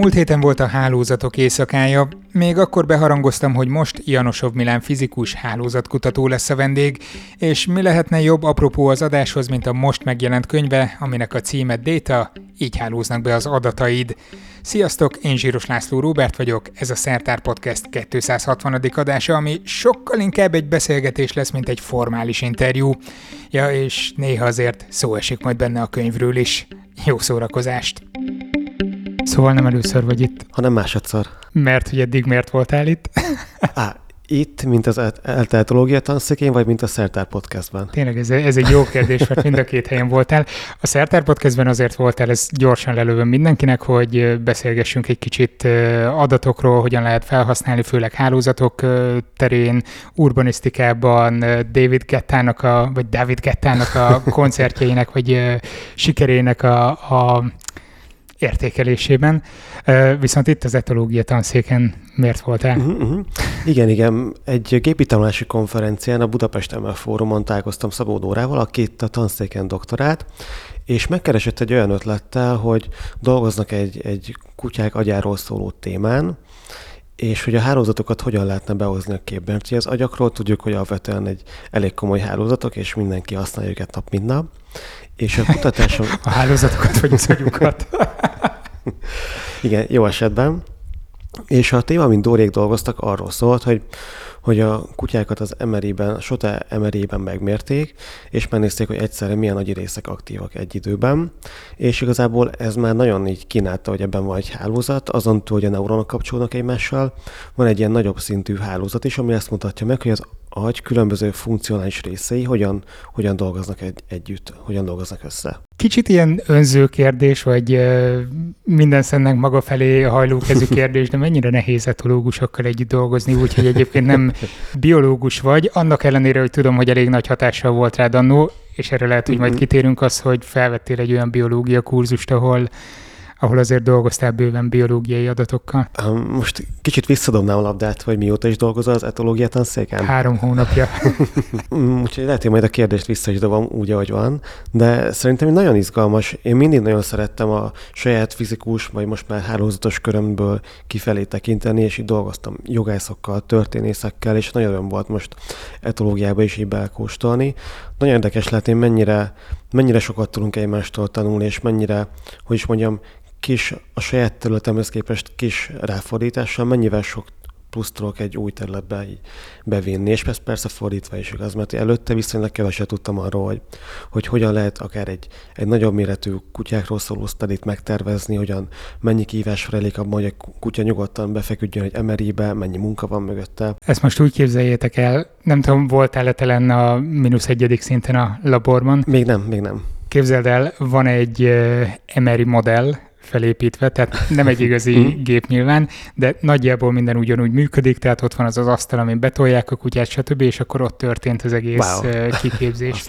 Múlt héten volt a hálózatok éjszakája, még akkor beharangoztam, hogy most Janosov Milán fizikus hálózatkutató lesz a vendég, és mi lehetne jobb apropó az adáshoz, mint a most megjelent könyve, aminek a címe Data, így hálóznak be az adataid. Sziasztok, én Zsíros László Róbert vagyok, ez a Szertár Podcast 260. adása, ami sokkal inkább egy beszélgetés lesz, mint egy formális interjú. Ja, és néha azért szó esik majd benne a könyvről is. Jó szórakozást! Szóval nem először vagy itt. Hanem másodszor. Mert hogy eddig miért voltál itt? Á, itt, mint az elteatológia tanszékén, vagy mint a Szertár Podcastban? Tényleg ez, ez egy jó kérdés, mert mind a két helyen voltál. A Szertár Podcastben azért voltál, ez gyorsan lelövöm mindenkinek, hogy beszélgessünk egy kicsit adatokról, hogyan lehet felhasználni, főleg hálózatok terén, urbanisztikában, David Gettának a, vagy David Gettának a koncertjeinek, vagy sikerének a, a értékelésében. Viszont itt az etológia tanszéken miért voltál? Uh-huh, uh-huh. Igen, igen. Egy gépi tanulási konferencián a Budapest ML Fórumon találkoztam Szabó Dórával, aki itt a tanszéken doktorát, és megkeresett egy olyan ötlettel, hogy dolgoznak egy, egy kutyák agyáról szóló témán, és hogy a hálózatokat hogyan lehetne behozni a képben. Mert az agyakról tudjuk, hogy alapvetően egy elég komoly hálózatok, és mindenki használja őket nap, mint nap. És a kutatásom... a hálózatokat vagy az agyukat. Igen, jó esetben. És a téma, mint Dórék dolgoztak, arról szólt, hogy hogy a kutyákat az MRI-ben, a SOTA MRI-ben megmérték, és megnézték, hogy egyszerre milyen agyi részek aktívak egy időben, és igazából ez már nagyon így kínálta, hogy ebben van egy hálózat, azon túl, hogy a neuronok kapcsolódnak egymással, van egy ilyen nagyobb szintű hálózat is, ami azt mutatja meg, hogy az agy különböző funkcionális részei hogyan, hogyan dolgoznak egy, együtt, hogyan dolgoznak össze. Kicsit ilyen önző kérdés, vagy minden szennek maga felé hajlókezű kérdés, de mennyire nehéz etológusokkal együtt dolgozni, úgyhogy egyébként nem biológus vagy, annak ellenére, hogy tudom, hogy elég nagy hatással volt rád annó, és erre lehet, hogy majd mhm. kitérünk az, hogy felvettél egy olyan biológia kurzust, ahol ahol azért dolgoztál bőven biológiai adatokkal. Most kicsit visszadobnám a labdát, hogy mióta is dolgozol az etológia tanszéken? Három hónapja. Úgyhogy lehet, hogy majd a kérdést vissza is dobom úgy, ahogy van, de szerintem nagyon izgalmas. Én mindig nagyon szerettem a saját fizikus, vagy most már hálózatos körömből kifelé tekinteni, és így dolgoztam jogászokkal, történészekkel, és nagyon olyan volt most etológiába is így belkóstolni. Nagyon érdekes lehet, én mennyire, mennyire sokat tudunk egymástól tanulni, és mennyire, hogy is mondjam, kis, a saját területemhez képest kis ráfordítással mennyivel sok plusz tudok egy új területbe így bevinni, és persze, persze fordítva is igaz, mert előtte viszonylag keveset tudtam arról, hogy, hogy hogyan lehet akár egy, egy nagyobb méretű kutyákról szóló sztadit megtervezni, hogyan mennyi kívás felélik abban, hogy a kutya nyugodtan befeküdjön egy MRI-be, mennyi munka van mögötte. Ezt most úgy képzeljétek el, nem tudom, voltál-e te lenne a mínusz egyedik szinten a laborban? Még nem, még nem. Képzeld el, van egy MRI modell, felépítve, tehát nem egy igazi mhm. gép nyilván, de nagyjából minden ugyanúgy működik, tehát ott van az az asztal, amin betolják a kutyát, stb., és akkor ott történt az egész wow. kiképzés.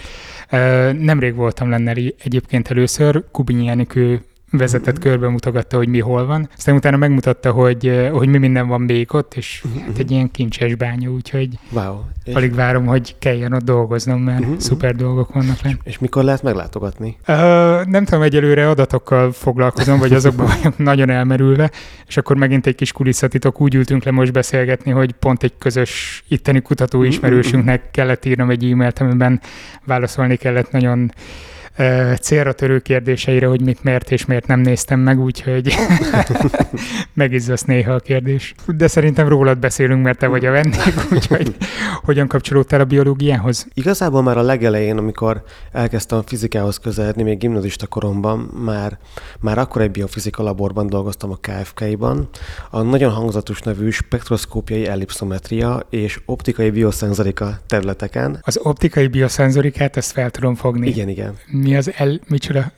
Nemrég voltam lenne egyébként először, Kubinyi Enikő vezetett mm-hmm. körbe mutogatta, hogy mi hol van. Aztán utána megmutatta, hogy, hogy mi minden van még ott, és mm-hmm. hát egy ilyen kincses bánya, úgyhogy wow. alig várom, hogy kelljen ott dolgoznom, mert mm-hmm. szuper dolgok vannak És, és mikor lehet meglátogatni? Uh, nem tudom, egyelőre adatokkal foglalkozom, vagy azokban vagyok nagyon elmerülve, és akkor megint egy kis kulisszatitok, úgy ültünk le most beszélgetni, hogy pont egy közös itteni kutató ismerősünknek kellett írnom egy e-mailt, amiben válaszolni kellett nagyon célra törő kérdéseire, hogy mit miért és miért nem néztem meg, úgyhogy megizzasz néha a kérdés. De szerintem rólad beszélünk, mert te vagy a vendég, úgyhogy hogyan kapcsolódtál a biológiához? Igazából már a legelején, amikor elkezdtem a fizikához közeledni, még gimnazista koromban, már, már akkor egy biofizika laborban dolgoztam a KFK-ban. A nagyon hangzatos nevű spektroszkópiai ellipszometria és optikai bioszenzorika területeken. Az optikai bioszenzorikát, ezt fel tudom fogni. Igen, igen. Mi az el... Micsoda?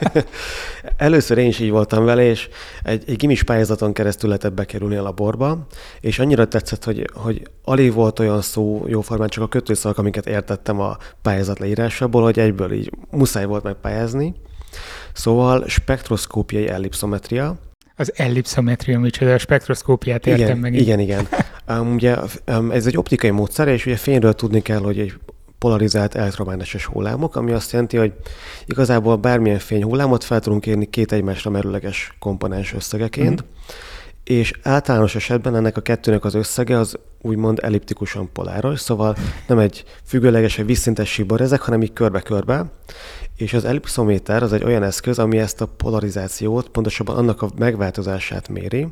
Először én is így voltam vele, és egy, egy gimis pályázaton keresztül lehetett bekerülni a laborba, és annyira tetszett, hogy, hogy alig volt olyan szó jóformán, csak a kötőszavak, amiket értettem a pályázat leírásából, hogy egyből így muszáj volt megpályázni. Szóval spektroszkópiai ellipszometria, az ellipszometria, micsoda, a spektroszkópiát értem igen, meg. Igen, igen. Um, ugye um, ez egy optikai módszer, és ugye fényről tudni kell, hogy egy polarizált elektromágneses hullámok, ami azt jelenti, hogy igazából bármilyen fényhullámot fel tudunk érni két egymásra merőleges komponens összegeként, mm. és általános esetben ennek a kettőnek az összege az úgymond elliptikusan poláros, szóval nem egy függőleges, egy vízszintes síbor ezek, hanem így körbe-körbe, és az ellipszométer az egy olyan eszköz, ami ezt a polarizációt, pontosabban annak a megváltozását méri.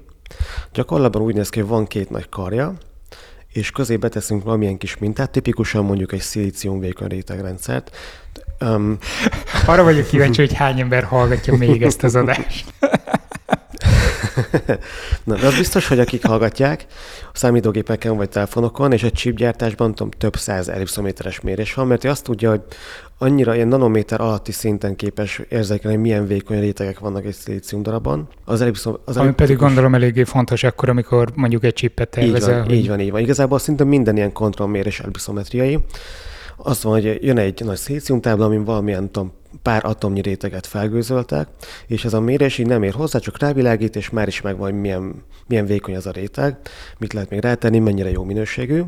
Gyakorlatban úgy néz ki, hogy van két nagy karja, és közé beteszünk valamilyen kis mintát, tipikusan mondjuk egy szilícium vékony rétegrendszert. Um, Arra vagyok kíváncsi, hogy hány ember hallgatja még ezt az adást. Na, de az biztos, hogy akik hallgatják, a számítógépeken vagy telefonokon, és egy chipgyártásban tudom, több száz ellipszométeres mérés van, mert ő azt tudja, hogy annyira ilyen nanométer alatti szinten képes érzékelni, hogy milyen vékony rétegek vannak egy szilícium darabban. Az ellipszom, az Ami pedig gondolom eléggé fontos akkor, amikor mondjuk egy chipet tervezel. Így van, hogy... így van, így van. Igazából szinte minden ilyen kontrollmérés ellipszometriai. Azt van, hogy jön egy nagy szilíciumtábla, amin valamilyen tudom, pár atomnyi réteget felgőzöltek, és ez a mérés így nem ér hozzá, csak rávilágít, és már is megvan, hogy milyen, milyen vékony az a réteg, mit lehet még rátenni, mennyire jó minőségű.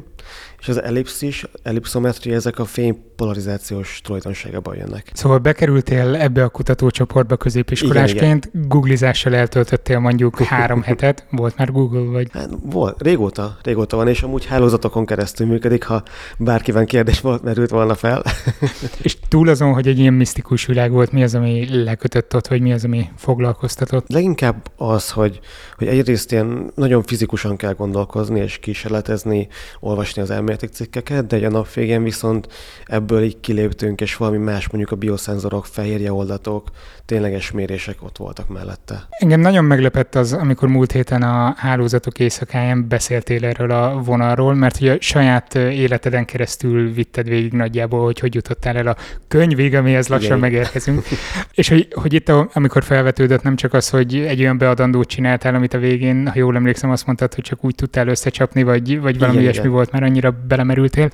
És az ellipszis, ellipszometria, ezek a fény polarizációs tulajdonságában jönnek. Szóval bekerültél ebbe a kutatócsoportba középiskolásként, igen, igen. googlizással eltöltöttél mondjuk három hetet, volt már Google vagy? Hát, volt, régóta, régóta van, és amúgy hálózatokon keresztül működik, ha bárkiben kérdés volt, merült volna fel. és túl azon, hogy egy ilyen misztikus világ volt, mi az, ami lekötött ott, vagy mi az, ami foglalkoztatott? Leginkább az, hogy, hogy egyrészt ilyen nagyon fizikusan kell gondolkozni, és kísérletezni, olvasni az elméleti cikkeket, de egy a nap végén viszont ebből így kiléptünk, és valami más, mondjuk a bioszenzorok, fehérje oldatok, tényleges mérések ott voltak mellette. Engem nagyon meglepett az, amikor múlt héten a hálózatok éjszakáján beszéltél erről a vonalról, mert ugye a saját életeden keresztül vitted végig nagyjából, hogy hogy jutottál el a könyvig, amihez lassan Igen. megérkezünk. és hogy, hogy itt, amikor felvetődött, nem csak az, hogy egy olyan beadandót csináltál, amit a végén, ha jól emlékszem, azt mondtad, hogy csak úgy tudtál összecsapni, vagy, vagy valami ilyesmi volt, mert annyira belemerültél.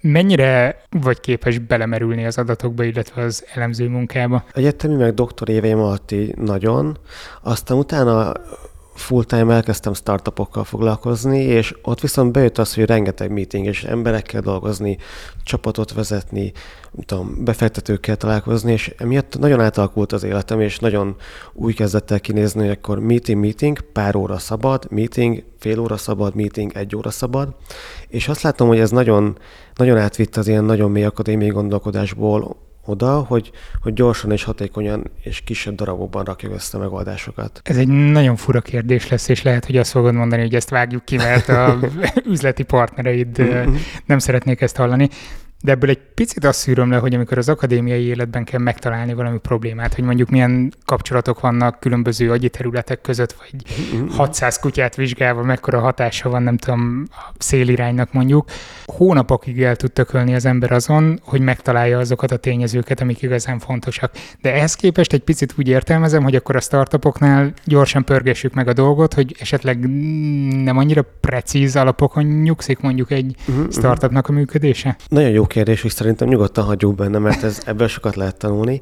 Mennyire vagy képes belemerülni az adatokba, illetve az elemző munkába? Egyetemi meg doktor éveim alatt így nagyon. Aztán utána full-time elkezdtem startupokkal foglalkozni, és ott viszont bejött az, hogy rengeteg meeting, és emberekkel dolgozni, csapatot vezetni, tudom, befektetőkkel találkozni, és emiatt nagyon átalakult az életem, és nagyon úgy kezdett el kinézni, hogy akkor meeting, meeting, pár óra szabad, meeting, fél óra szabad, meeting, egy óra szabad, és azt látom, hogy ez nagyon, nagyon átvitt az ilyen nagyon mély akadémiai gondolkodásból oda, hogy, hogy gyorsan és hatékonyan és kisebb darabokban rakjuk össze a megoldásokat. Ez egy nagyon fura kérdés lesz, és lehet, hogy azt fogod mondani, hogy ezt vágjuk ki, mert a üzleti partnereid nem szeretnék ezt hallani. De ebből egy picit azt szűröm le, hogy amikor az akadémiai életben kell megtalálni valami problémát, hogy mondjuk milyen kapcsolatok vannak különböző agyi területek között, vagy 600 kutyát vizsgálva, mekkora hatása van, nem tudom, a széliránynak mondjuk. Hónapokig el tud tökölni az ember azon, hogy megtalálja azokat a tényezőket, amik igazán fontosak. De ehhez képest egy picit úgy értelmezem, hogy akkor a startupoknál gyorsan pörgessük meg a dolgot, hogy esetleg nem annyira precíz alapokon nyugszik mondjuk egy uh-huh, startupnak a működése. Nagyon jó kérdés, hogy szerintem nyugodtan hagyjuk benne, mert ez, ebből sokat lehet tanulni.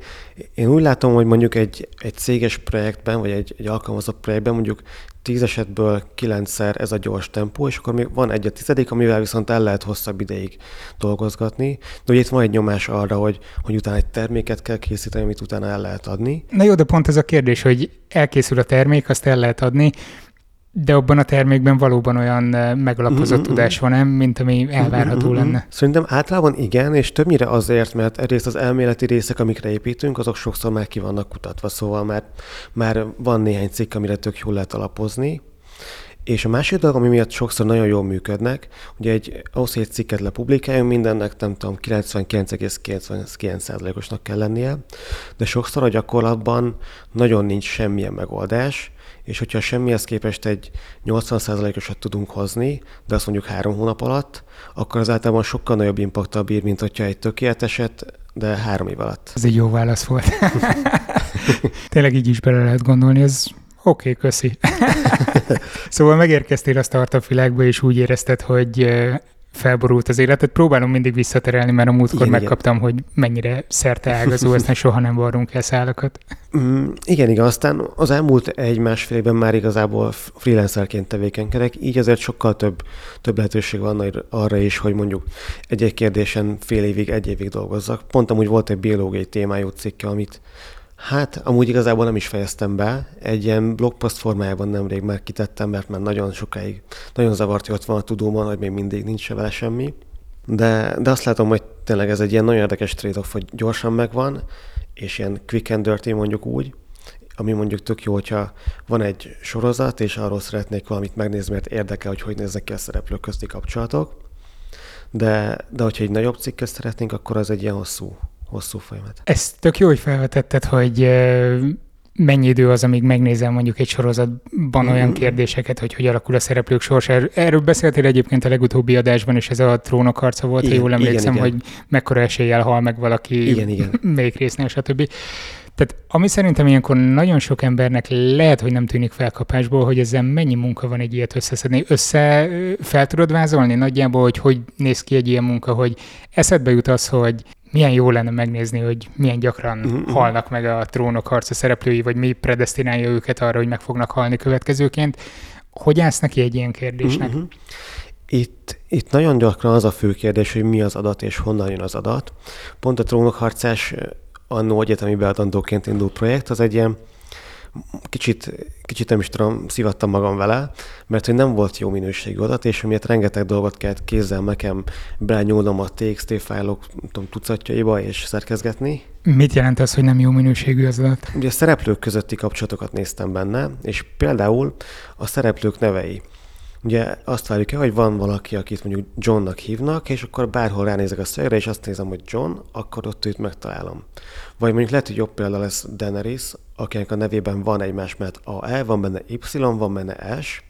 Én úgy látom, hogy mondjuk egy, egy céges projektben, vagy egy, egy alkalmazott projektben mondjuk tíz esetből kilencszer ez a gyors tempó, és akkor még van egy a tizedik, amivel viszont el lehet hosszabb ideig dolgozgatni. De ugye itt van egy nyomás arra, hogy, hogy utána egy terméket kell készíteni, amit utána el lehet adni. Na jó, de pont ez a kérdés, hogy elkészül a termék, azt el lehet adni, de abban a termékben valóban olyan megalapozott mm-hmm. tudás van, nem, mint ami elvárható mm-hmm. lenne? Szerintem általában igen, és többnyire azért, mert egyrészt az elméleti részek, amikre építünk, azok sokszor már ki vannak kutatva, szóval már, már van néhány cikk, amire tök jól lehet alapozni, és a másik dolog, ami miatt sokszor nagyon jól működnek, ugye egy, ahhoz, hogy egy cikket lepublikáljunk, mindennek nem tudom, 99,99%-osnak kell lennie, de sokszor a gyakorlatban nagyon nincs semmilyen megoldás, és hogyha semmihez képest egy 80%-osat tudunk hozni, de azt mondjuk három hónap alatt, akkor az általában sokkal nagyobb impaktal bír, mint hogyha egy tökéleteset, de három év alatt. Ez egy jó válasz volt. Tényleg így is bele lehet gondolni, ez Oké, okay, köszi. szóval megérkeztél a startup világba, és úgy érezted, hogy felborult az életet. Próbálom mindig visszaterelni, mert a múltkor igen, megkaptam, igen. hogy mennyire szerte ágazó, aztán soha nem varrunk el szálakat. Mm, igen, igen, aztán az elmúlt egy-másfél évben már igazából freelancerként tevékenykedek, így azért sokkal több, több lehetőség van arra is, hogy mondjuk egy-egy kérdésen fél évig, egy évig dolgozzak. Pont amúgy volt egy biológiai témájú cikke, amit Hát, amúgy igazából nem is fejeztem be. Egy ilyen blogpost formájában nemrég már kitettem, mert már nagyon sokáig, nagyon zavart, hogy ott van a tudóban, hogy még mindig nincs se vele semmi. De, de azt látom, hogy tényleg ez egy ilyen nagyon érdekes trade-off, hogy gyorsan megvan, és ilyen quick and dirty mondjuk úgy, ami mondjuk tök jó, hogyha van egy sorozat, és arról szeretnék valamit megnézni, mert érdekel, hogy hogy néznek ki a szereplők közti kapcsolatok. De, de hogyha egy nagyobb cikket szeretnénk, akkor az egy ilyen hosszú, hosszú folyamat. Ez tök jó, hogy felvetetted, hogy mennyi idő az, amíg megnézem mondjuk egy sorozatban olyan mm-hmm. kérdéseket, hogy hogy alakul a szereplők sorsa. Erről beszéltél egyébként a legutóbbi adásban, és ez a trónok harca volt, igen, ha jól emlékszem, igen, igen. hogy mekkora eséllyel hal meg valaki igen, igen. még résznél, stb. Tehát ami szerintem ilyenkor nagyon sok embernek lehet, hogy nem tűnik felkapásból, hogy ezzel mennyi munka van egy ilyet összeszedni. Össze fel tudod vázolni nagyjából, hogy hogy néz ki egy ilyen munka, hogy eszedbe jut az, hogy milyen jó lenne megnézni, hogy milyen gyakran mm-hmm. halnak meg a trónok harca szereplői, vagy mi predestinálja őket arra, hogy meg fognak halni következőként. Hogy állsz neki egy ilyen kérdésnek? Mm-hmm. Itt, itt nagyon gyakran az a fő kérdés, hogy mi az adat és honnan jön az adat. Pont a trónokharcás annó egyetemi beadandóként indult projekt, az egy ilyen kicsit, kicsit nem is tudom, szivattam magam vele, mert hogy nem volt jó minőségű adat, és amiatt rengeteg dolgot kellett kézzel nekem belenyúlnom a TXT fájlok tudom, tucatjaiba és szerkezgetni. Mit jelent az, hogy nem jó minőségű az adat? Ugye a szereplők közötti kapcsolatokat néztem benne, és például a szereplők nevei. Ugye azt várjuk el, hogy van valaki, akit mondjuk Johnnak hívnak, és akkor bárhol ránézek a szövegre, és azt nézem, hogy John, akkor ott őt megtalálom. Vagy mondjuk lehet, hogy jobb példa lesz Daenerys, akinek a nevében van egymás mert A, van benne Y, van benne S,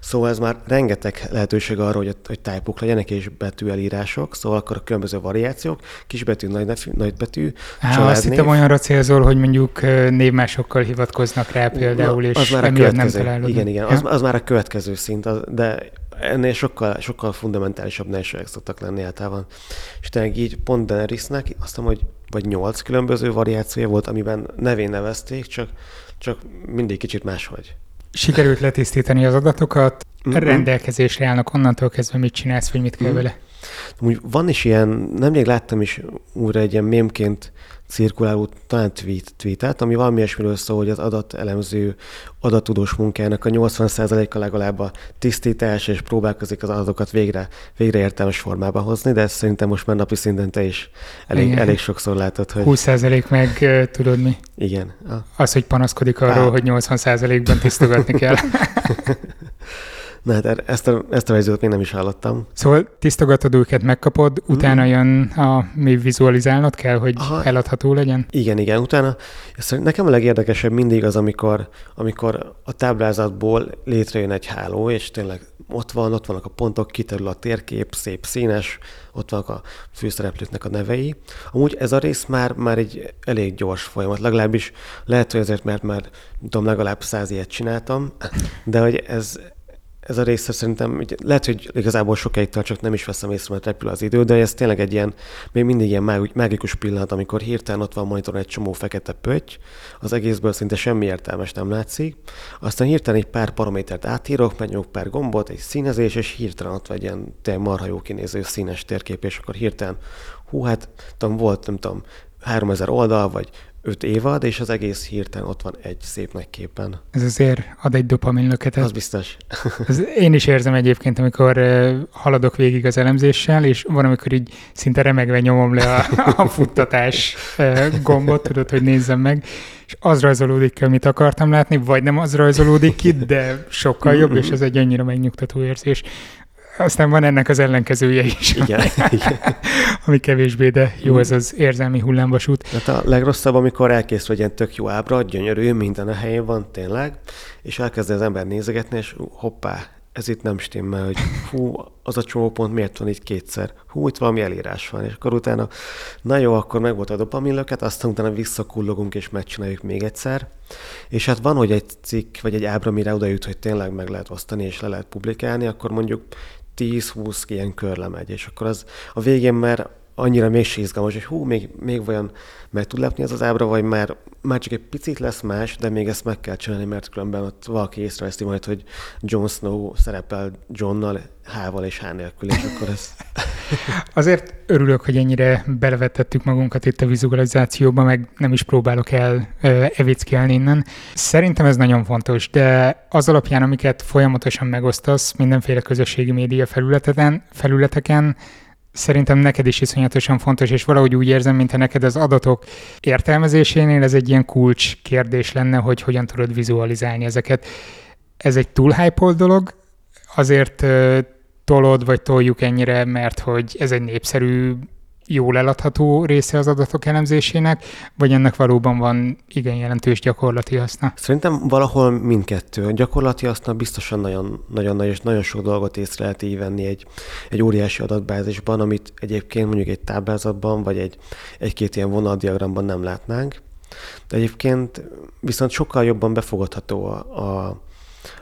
Szóval ez már rengeteg lehetőség arra, hogy, hogy tájpok legyenek és betűelírások, szóval akkor a különböző variációk, kisbetű, nagy, nagybetű, Á, családnév. Azt hittem olyanra célzol, hogy mondjuk névmásokkal hivatkoznak rá például, Na, és az már a következő, nem találod. Igen, igen, az, az már a következő szint, de ennél sokkal, sokkal fundamentálisabb nehézségek szoktak lenni általában. És tényleg így pont Daenerysnek azt hiszem, hogy vagy nyolc különböző variációja volt, amiben nevén nevezték, csak, csak mindig kicsit máshogy. Sikerült letisztítani az adatokat, mm-hmm. rendelkezésre állnak, onnantól kezdve mit csinálsz, vagy mit kell mm. vele? Van is ilyen, nemrég láttam is újra egy ilyen mémként cirkuláló talán tweet, tweetet, ami valami ilyesmiről szól, hogy az adatelemző, adatudós munkának a 80%-a legalább a tisztítás, és próbálkozik az adatokat végre, végre értelmes formába hozni, de ezt szerintem most már napi szinten te is elég, elég sokszor látod, hogy... 20% meg tudod mi? Igen. A... Az, hogy panaszkodik arról, Á. hogy 80%-ban tisztogatni kell. Na hát er- ezt a, ezt a verziót még nem is hallottam. Szóval tisztogatod őket, megkapod, mm. utána jön a mi vizualizálnod kell, hogy Aha. eladható legyen? Igen, igen. Utána nekem a legérdekesebb mindig az, amikor, amikor a táblázatból létrejön egy háló, és tényleg ott van, ott vannak a pontok, kiterül a térkép, szép színes, ott vannak a főszereplőknek a nevei. Amúgy ez a rész már, már egy elég gyors folyamat, legalábbis lehet, hogy azért, mert már tudom, legalább száz ilyet csináltam, de hogy ez, ez a része szerintem, lehet, hogy igazából sokáig tart, csak nem is veszem észre, mert repül az idő, de ez tényleg egy ilyen, még mindig ilyen mágikus pillanat, amikor hirtelen ott van monitoron egy csomó fekete pötty, az egészből szinte semmi értelmes nem látszik, aztán hirtelen egy pár paramétert átírok, megnyomok pár gombot, egy színezés, és hirtelen ott van egy ilyen tényleg marha jó kinéző színes térkép, és akkor hirtelen, hú, hát tudom, volt, nem tudom, 3000 oldal, vagy öt évad, és az egész hirtelen ott van egy szép nagy képen. Ez azért ad egy dopamin löketet. Az biztos. Ez én is érzem egyébként, amikor haladok végig az elemzéssel, és van, amikor így szinte remegve nyomom le a, a futtatás gombot, tudod, hogy nézzem meg, és az rajzolódik ki, amit akartam látni, vagy nem az rajzolódik ki, de sokkal jobb, és ez egy annyira megnyugtató érzés. Aztán van ennek az ellenkezője is. Igen, igen. ami kevésbé, de jó ez az érzelmi hullámvasút. Hát a legrosszabb, amikor elkész vagy ilyen tök jó ábra, gyönyörű, minden a helyén van tényleg, és elkezd az ember nézegetni, és hoppá, ez itt nem stimmel, hogy hú, az a csomópont miért van itt kétszer? Hú, itt valami elírás van, és akkor utána, na jó, akkor meg volt a dopaminlöket, aztán utána visszakullogunk és megcsináljuk még egyszer. És hát van, hogy egy cikk vagy egy ábra, mire oda jut, hogy tényleg meg lehet osztani és le lehet publikálni, akkor mondjuk 10-20 ilyen kör lemegy, és akkor az a végén már annyira még izgalmas, hogy hú, még, még vajon meg tud lepni ez az ábra, vagy már, már csak egy picit lesz más, de még ezt meg kell csinálni, mert különben ott valaki észreveszi majd, hogy Jon Snow szerepel Johnnal, H-val és H nélkül, és akkor ez... Azért örülök, hogy ennyire belevetettük magunkat itt a vizualizációba, meg nem is próbálok el evickelni innen. Szerintem ez nagyon fontos, de az alapján, amiket folyamatosan megosztasz mindenféle közösségi média felületeken, felületeken szerintem neked is iszonyatosan fontos, és valahogy úgy érzem, mintha neked az adatok értelmezésénél ez egy ilyen kulcs kérdés lenne, hogy hogyan tudod vizualizálni ezeket. Ez egy túl dolog, azért tolod, vagy toljuk ennyire, mert hogy ez egy népszerű jól eladható része az adatok elemzésének, vagy ennek valóban van igen jelentős gyakorlati haszna? Szerintem valahol mindkettő. A gyakorlati haszna biztosan nagyon, nagyon nagy, és nagyon sok dolgot észre lehet így venni egy, egy óriási adatbázisban, amit egyébként mondjuk egy táblázatban, vagy egy, egy-két ilyen vonaldiagramban nem látnánk. De egyébként viszont sokkal jobban befogadható a, a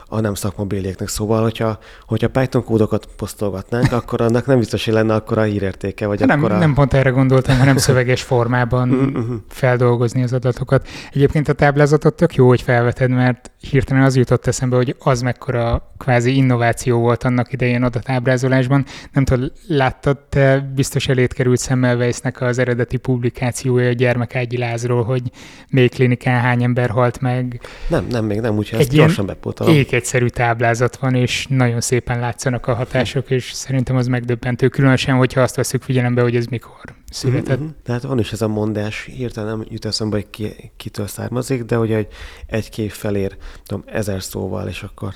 a nem szakmabélieknek. Szóval, hogyha, hogyha Python kódokat posztolgatnánk, akkor annak nem biztos, hogy lenne akkor a hírértéke. Vagy nem, akkora... nem pont erre gondoltam, hanem szöveges formában mm-hmm. feldolgozni az adatokat. Egyébként a táblázatot tök jó, hogy felveted, mert hirtelen az jutott eszembe, hogy az mekkora kvázi innováció volt annak idején adatábrázolásban. Nem tudom, láttad, te biztos elét került Semmelweisnek az eredeti publikációja a gyermekágyi lázról, hogy még klinikán hány ember halt meg. Nem, nem, még nem, úgyhogy ezt gyorsan bepótolom egyszerű táblázat van, és nagyon szépen látszanak a hatások, és szerintem az megdöbbentő, különösen, hogyha azt veszük figyelembe, hogy ez mikor született. Uh-huh. Tehát van is ez a mondás, hirtelen nem jut eszembe, hogy ki, kitől származik, de hogy egy, egy kép felér, tudom, ezer szóval, és akkor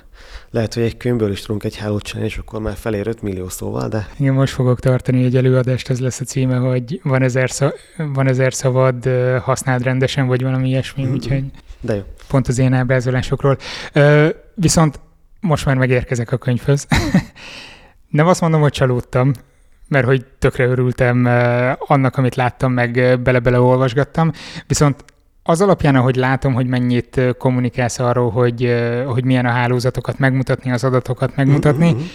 lehet, hogy egy könyvből is tudunk egy hálót csinálni, és akkor már felér 5 millió szóval, de... Igen, most fogok tartani egy előadást, ez lesz a címe, hogy van ezer, szav, van ezer szavad, használd rendesen, vagy valami ilyesmi, uh-huh. úgyhogy... De jó. Pont az én ábrázolásokról. Viszont most már megérkezek a könyvhöz. Nem azt mondom, hogy csalódtam, mert hogy tökre örültem annak, amit láttam, meg bele-bele olvasgattam, viszont az alapján, ahogy látom, hogy mennyit kommunikálsz arról, hogy, hogy milyen a hálózatokat megmutatni, az adatokat megmutatni, mm-hmm.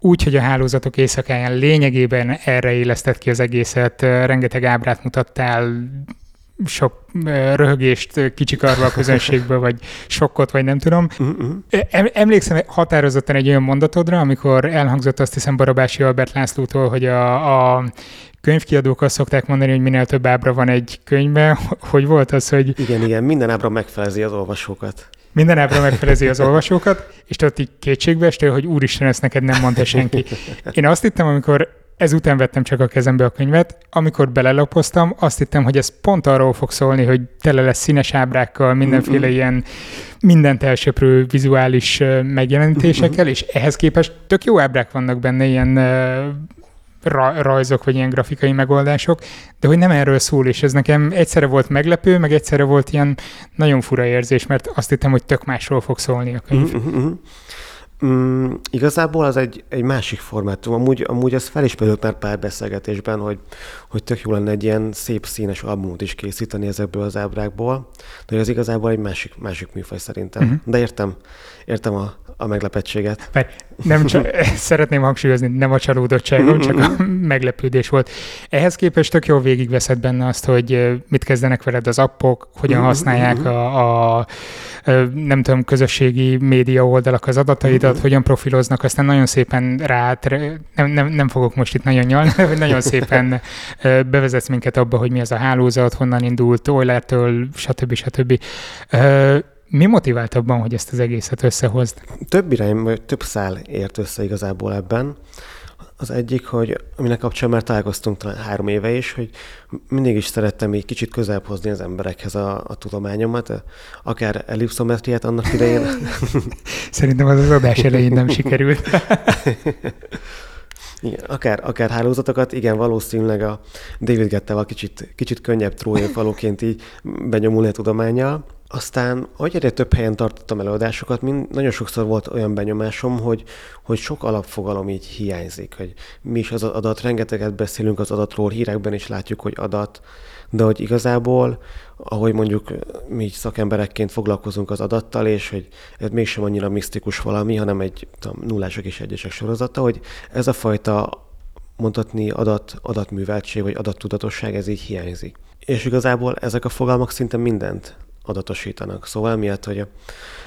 úgy, hogy a hálózatok éjszakáján lényegében erre élesztett ki az egészet, rengeteg ábrát mutattál, sok röhögést kicsikarva a közönségből, vagy sokkot, vagy nem tudom. Uh-huh. Emlékszem határozottan egy olyan mondatodra, amikor elhangzott azt hiszem Barabási Albert Lászlótól, hogy a, a könyvkiadók azt szokták mondani, hogy minél több ábra van egy könyvben. Hogy volt az, hogy... Igen, igen, minden ábra megfelezi az olvasókat. Minden ábra megfelezi az olvasókat, és ott így kétségbe estél, hogy úristen, ezt neked nem mondta senki. Én azt hittem, amikor ezután vettem csak a kezembe a könyvet. Amikor belelapoztam, azt hittem, hogy ez pont arról fog szólni, hogy tele lesz színes ábrákkal, mindenféle mm-hmm. ilyen mindent elsöprő vizuális megjelenítésekkel, mm-hmm. és ehhez képest tök jó ábrák vannak benne, ilyen rajzok, vagy ilyen grafikai megoldások, de hogy nem erről szól, és ez nekem egyszerre volt meglepő, meg egyszerre volt ilyen nagyon fura érzés, mert azt hittem, hogy tök másról fog szólni a könyv. Mm-hmm. Mm, igazából az egy, egy másik formátum. Amúgy, amúgy ez felismerült már pár beszélgetésben, hogy, hogy tök jó lenne egy ilyen szép színes albumot is készíteni ezekből az ábrákból, de ez igazából egy másik, másik műfaj szerintem. Uh-huh. De értem, értem a, a meglepettséget. Mert nem csak, szeretném hangsúlyozni, nem a csalódottságom, csak a meglepődés volt. Ehhez képest tök jól végigveszed benne azt, hogy mit kezdenek veled az appok, hogyan használják a, a nem tudom, közösségi média oldalak az adataidat, hogyan profiloznak, aztán nagyon szépen rá, nem, nem, nem fogok most itt nagyon nyalni, hogy nagyon szépen bevezetsz minket abba, hogy mi az a hálózat, honnan indult, Eulertől, stb. stb. Mi motivált abban, hogy ezt az egészet összehozd? Több irány, vagy több szál ért össze igazából ebben. Az egyik, hogy aminek kapcsán már találkoztunk talán három éve is, hogy mindig is szerettem így kicsit közelebb hozni az emberekhez a, a tudományomat, akár ellipszometriát annak idején. Szerintem az az adás elején nem sikerült. Igen, akár, akár hálózatokat, igen, valószínűleg a David Gettevel kicsit, kicsit könnyebb trójéfalóként így benyomulni a tudományjal. Aztán, ahogy egyre több helyen tartottam előadásokat, mind, nagyon sokszor volt olyan benyomásom, hogy, hogy sok alapfogalom így hiányzik, hogy mi is az adat, rengeteget beszélünk az adatról, hírekben is látjuk, hogy adat, de hogy igazából, ahogy mondjuk mi szakemberekként foglalkozunk az adattal, és hogy ez mégsem annyira misztikus valami, hanem egy tudom, nullások és egyesek sorozata, hogy ez a fajta mondhatni adat, adatműveltség vagy adattudatosság, ez így hiányzik. És igazából ezek a fogalmak szinte mindent adatosítanak. Szóval miatt, hogy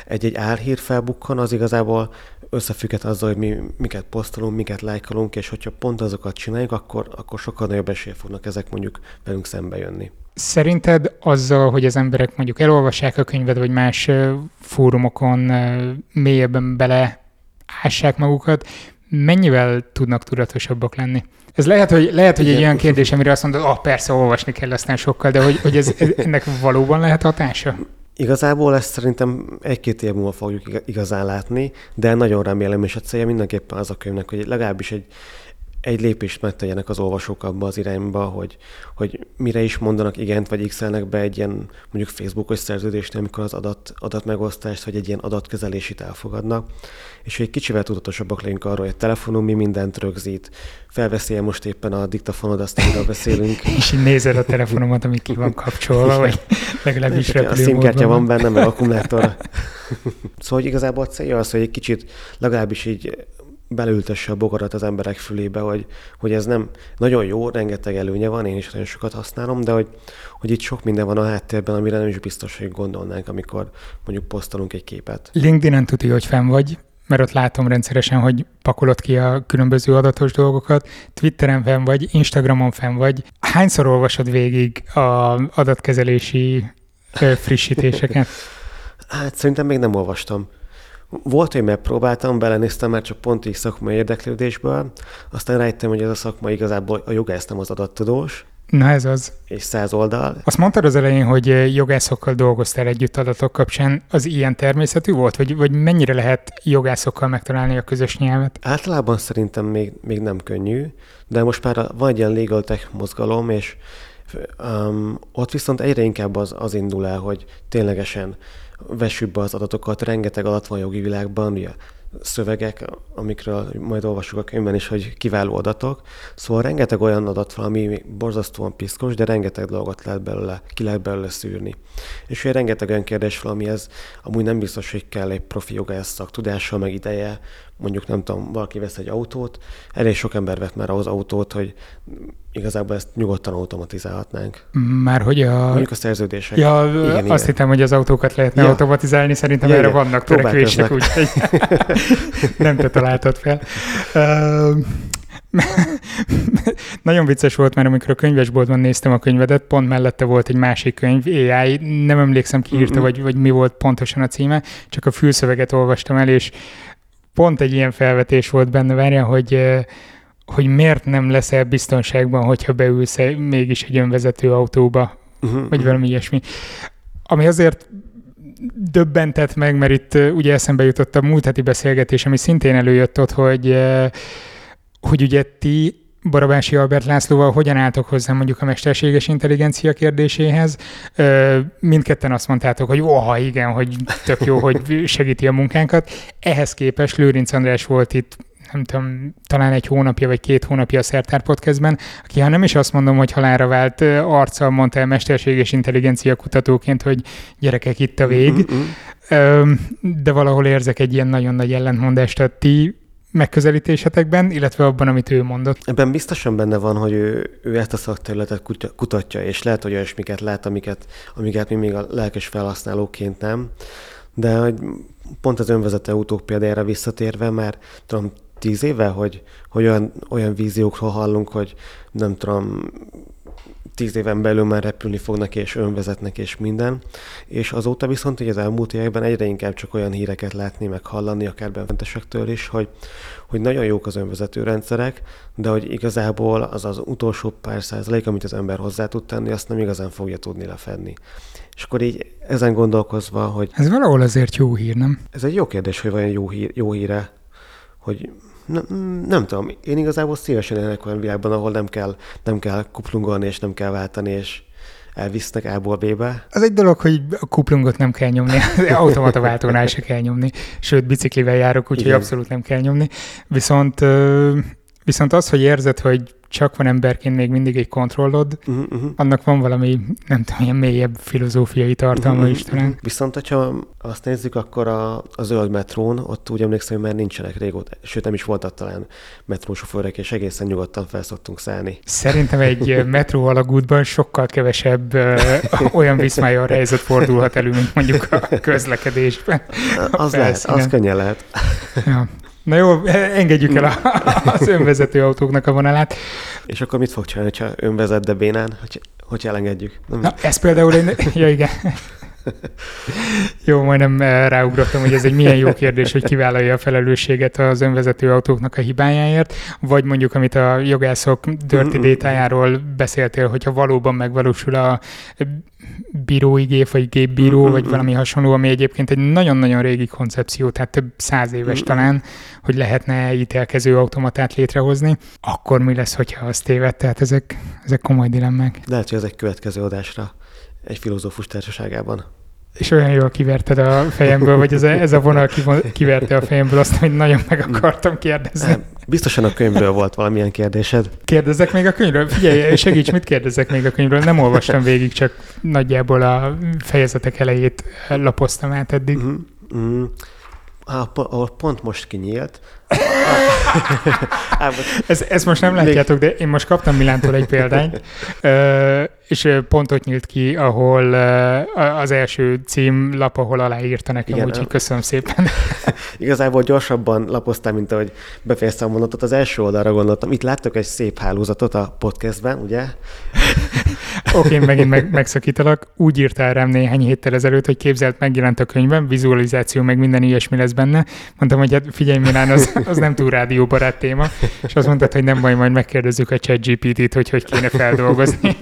egy-egy álhír felbukkan, az igazából összefügghet azzal, hogy mi miket posztolunk, miket lájkolunk, és hogyha pont azokat csináljuk, akkor, akkor sokkal nagyobb esély fognak ezek mondjuk velünk szembe jönni. Szerinted azzal, hogy az emberek mondjuk elolvassák a könyvet, vagy más fórumokon mélyebben bele ássák magukat, mennyivel tudnak tudatosabbak lenni? Ez lehet, hogy, lehet, hogy egy olyan kérdés, amire azt mondod, ah, persze, olvasni kell aztán sokkal, de hogy, hogy ez, ez, ennek valóban lehet hatása? Igazából ezt szerintem egy-két év múlva fogjuk igazán látni, de nagyon remélem, és a célja mindenképpen az a könyvnek, hogy legalábbis egy, egy lépést megtegyenek az olvasók abba az irányba, hogy, hogy mire is mondanak igent, vagy x be egy ilyen mondjuk Facebookos szerződést, amikor az adat, adatmegosztást, vagy egy ilyen adatkezelését elfogadnak, és hogy egy kicsivel tudatosabbak legyünk arról, hogy a telefonon mi mindent rögzít, felveszi most éppen a diktafonod, azt amiről beszélünk. és így nézed a telefonomat, ami ki van kapcsolva, vagy legalábbis repülő A szimkártya van benne, meg akkumulátor. szóval hogy igazából a célja az, hogy egy kicsit legalábbis így belültesse a bogarat az emberek fülébe, hogy, hogy ez nem nagyon jó, rengeteg előnye van, én is nagyon sokat használom, de hogy, hogy itt sok minden van a háttérben, amire nem is biztos, hogy gondolnánk, amikor mondjuk posztolunk egy képet. LinkedIn-en tudja, hogy fenn vagy, mert ott látom rendszeresen, hogy pakolod ki a különböző adatos dolgokat, Twitteren fenn vagy, Instagramon fenn vagy. Hányszor olvasod végig a adatkezelési frissítéseket? hát szerintem még nem olvastam. Volt, hogy megpróbáltam, belenéztem már csak pont így szakmai érdeklődésből, aztán rájöttem, hogy ez a szakma igazából a jogász nem az adattudós. Na ez az. És száz oldal. Azt mondtad az elején, hogy jogászokkal dolgoztál együtt adatok kapcsán. Az ilyen természetű volt? Vagy, vagy mennyire lehet jogászokkal megtalálni a közös nyelvet? Általában szerintem még, még nem könnyű, de most már van egy ilyen legal tech mozgalom, és um, ott viszont egyre inkább az, az indul el, hogy ténylegesen vessük be az adatokat, rengeteg adat van jogi világban, ugye szövegek, amikről majd olvasjuk a könyvben is, hogy kiváló adatok. Szóval rengeteg olyan adat van, ami borzasztóan piszkos, de rengeteg dolgot lehet belőle, ki lehet belőle szűrni. És ugye rengeteg olyan kérdés van, amihez amúgy nem biztos, hogy kell egy profi jogász szaktudással, meg ideje, mondjuk nem tudom, valaki vesz egy autót, elég sok ember vett már ahhoz autót, hogy igazából ezt nyugodtan automatizálhatnánk. Már hogy a... Mondjuk a szerződések. Ja, igen, azt igen. hittem, hogy az autókat lehetne ja. automatizálni, szerintem ja, erre igen. vannak törekvések, úgyhogy nem te találtad fel. Uh, nagyon vicces volt, mert amikor a könyvesboltban néztem a könyvedet, pont mellette volt egy másik könyv, AI, nem emlékszem ki írta, mm-hmm. vagy, vagy mi volt pontosan a címe, csak a fülszöveget olvastam el, és pont egy ilyen felvetés volt benne, várja, hogy hogy miért nem leszel biztonságban, hogyha beülsz mégis egy önvezető autóba, uh-huh. vagy valami ilyesmi. Ami azért döbbentett meg, mert itt ugye eszembe jutott a múlt heti beszélgetés, ami szintén előjött ott, hogy, hogy ugye ti Barabási Albert Lászlóval hogyan álltok hozzá mondjuk a mesterséges intelligencia kérdéséhez. Mindketten azt mondtátok, hogy oha, igen, hogy tök jó, hogy segíti a munkánkat. Ehhez képest Lőrinc András volt itt nem tudom, talán egy hónapja vagy két hónapja a Szertár Podcastben, aki ha nem is azt mondom, hogy halára vált arccal mondta el mesterséges intelligencia kutatóként, hogy gyerekek itt a vég, mm-hmm. de valahol érzek egy ilyen nagyon nagy ellentmondást. Tehát ti megközelítésetekben, illetve abban, amit ő mondott. Ebben biztosan benne van, hogy ő, ő ezt a szakterületet kutatja, és lehet, hogy olyasmiket lát, amiket, amiket mi még a lelkes felhasználóként nem. De hogy pont az önvezető autók példájára visszatérve, mert tudom, tíz éve, hogy, hogy olyan, olyan víziókról hallunk, hogy nem tudom, tíz éven belül már repülni fognak, és önvezetnek, és minden. És azóta viszont, hogy az elmúlt években egyre inkább csak olyan híreket látni, meg hallani, akár benfentesektől is, hogy, hogy nagyon jók az önvezető rendszerek, de hogy igazából az az utolsó pár százalék, amit az ember hozzá tud tenni, azt nem igazán fogja tudni lefedni. És akkor így ezen gondolkozva, hogy... Ez valahol azért jó hír, nem? Ez egy jó kérdés, hogy vajon jó, hír, jó híre, hogy nem, nem tudom, én igazából szívesen élek olyan világban, ahol nem kell, nem kell kuplungolni, és nem kell váltani, és elvisznek A-ból B-be. Az egy dolog, hogy a kuplungot nem kell nyomni, automata váltónál se kell nyomni, sőt, biciklivel járok, úgyhogy Igen. abszolút nem kell nyomni. Viszont, viszont az, hogy érzed, hogy csak van emberként még mindig egy kontrollod, Uh-huh, uh-huh. annak van valami, nem tudom, ilyen mélyebb filozófiai tartalma Mhm, is talán. Viszont, hogyha azt nézzük, akkor a, a zöld metrón, ott úgy emlékszem, hogy már nincsenek régóta, sőt nem is voltak talán metrósofőrök, és egészen nyugodtan felszoktunk szállni. Szerintem egy metró alagútban sokkal kevesebb ö, olyan viszmályal helyzet fordulhat elő, mint mondjuk a közlekedésben. Az lehet, felszínen. az könnyen lehet. Ja. Na jó, engedjük el a, az önvezető autóknak a vonalát. És akkor mit fog csinálni, ha önvezet, de bénán, hogy, hogy elengedjük? Nem, Na, ez például én... Ja, igen. Jó, majdnem eh, ráugrottam, hogy ez egy milyen jó kérdés, hogy kivállalja a felelősséget az önvezető autóknak a hibájáért, vagy mondjuk, amit a jogászok dirty data beszéltél, hogyha valóban megvalósul a bírói gép, vagy gépbíró, vagy valami hasonló, ami egyébként egy nagyon-nagyon régi koncepció, tehát több száz éves talán, hogy lehetne ítélkező automatát létrehozni, akkor mi lesz, hogyha az téved? Tehát ezek, ezek komoly dilemmák. Lehet, hogy ez egy következő adásra egy filozófus társaságában. És olyan jól kiverted a fejemből, vagy ez a, ez a vonal kiverte a fejemből azt, hogy nagyon meg akartam kérdezni. Nem, biztosan a könyvről volt valamilyen kérdésed. Kérdezzek még a könyvről? Figyelj, segíts, mit kérdezzek még a könyvről? Nem olvastam végig, csak nagyjából a fejezetek elejét lapoztam át eddig. Ah, po- ahol pont most kinyílt. Ez, ezt most nem látjátok, de én most kaptam Milántól egy példányt, és pont ott nyílt ki, ahol az első címlap, ahol aláírta nekem, Igen, úgyhogy köszönöm szépen. Igazából gyorsabban lapoztam, mint ahogy befejeztem a mondatot. Az első oldalra gondoltam. Itt láttok egy szép hálózatot a podcastben, ugye? Oké, én megint meg, megszakítalak. Úgy írtál rám néhány héttel ezelőtt, hogy képzelt megjelent a könyvem, vizualizáció, meg minden ilyesmi lesz benne. Mondtam, hogy hát figyelj, Milán, az, az nem túl rádióbarát téma. És azt mondtad, hogy nem baj, majd megkérdezzük a ChatGPT-t, hogy hogy kéne feldolgozni.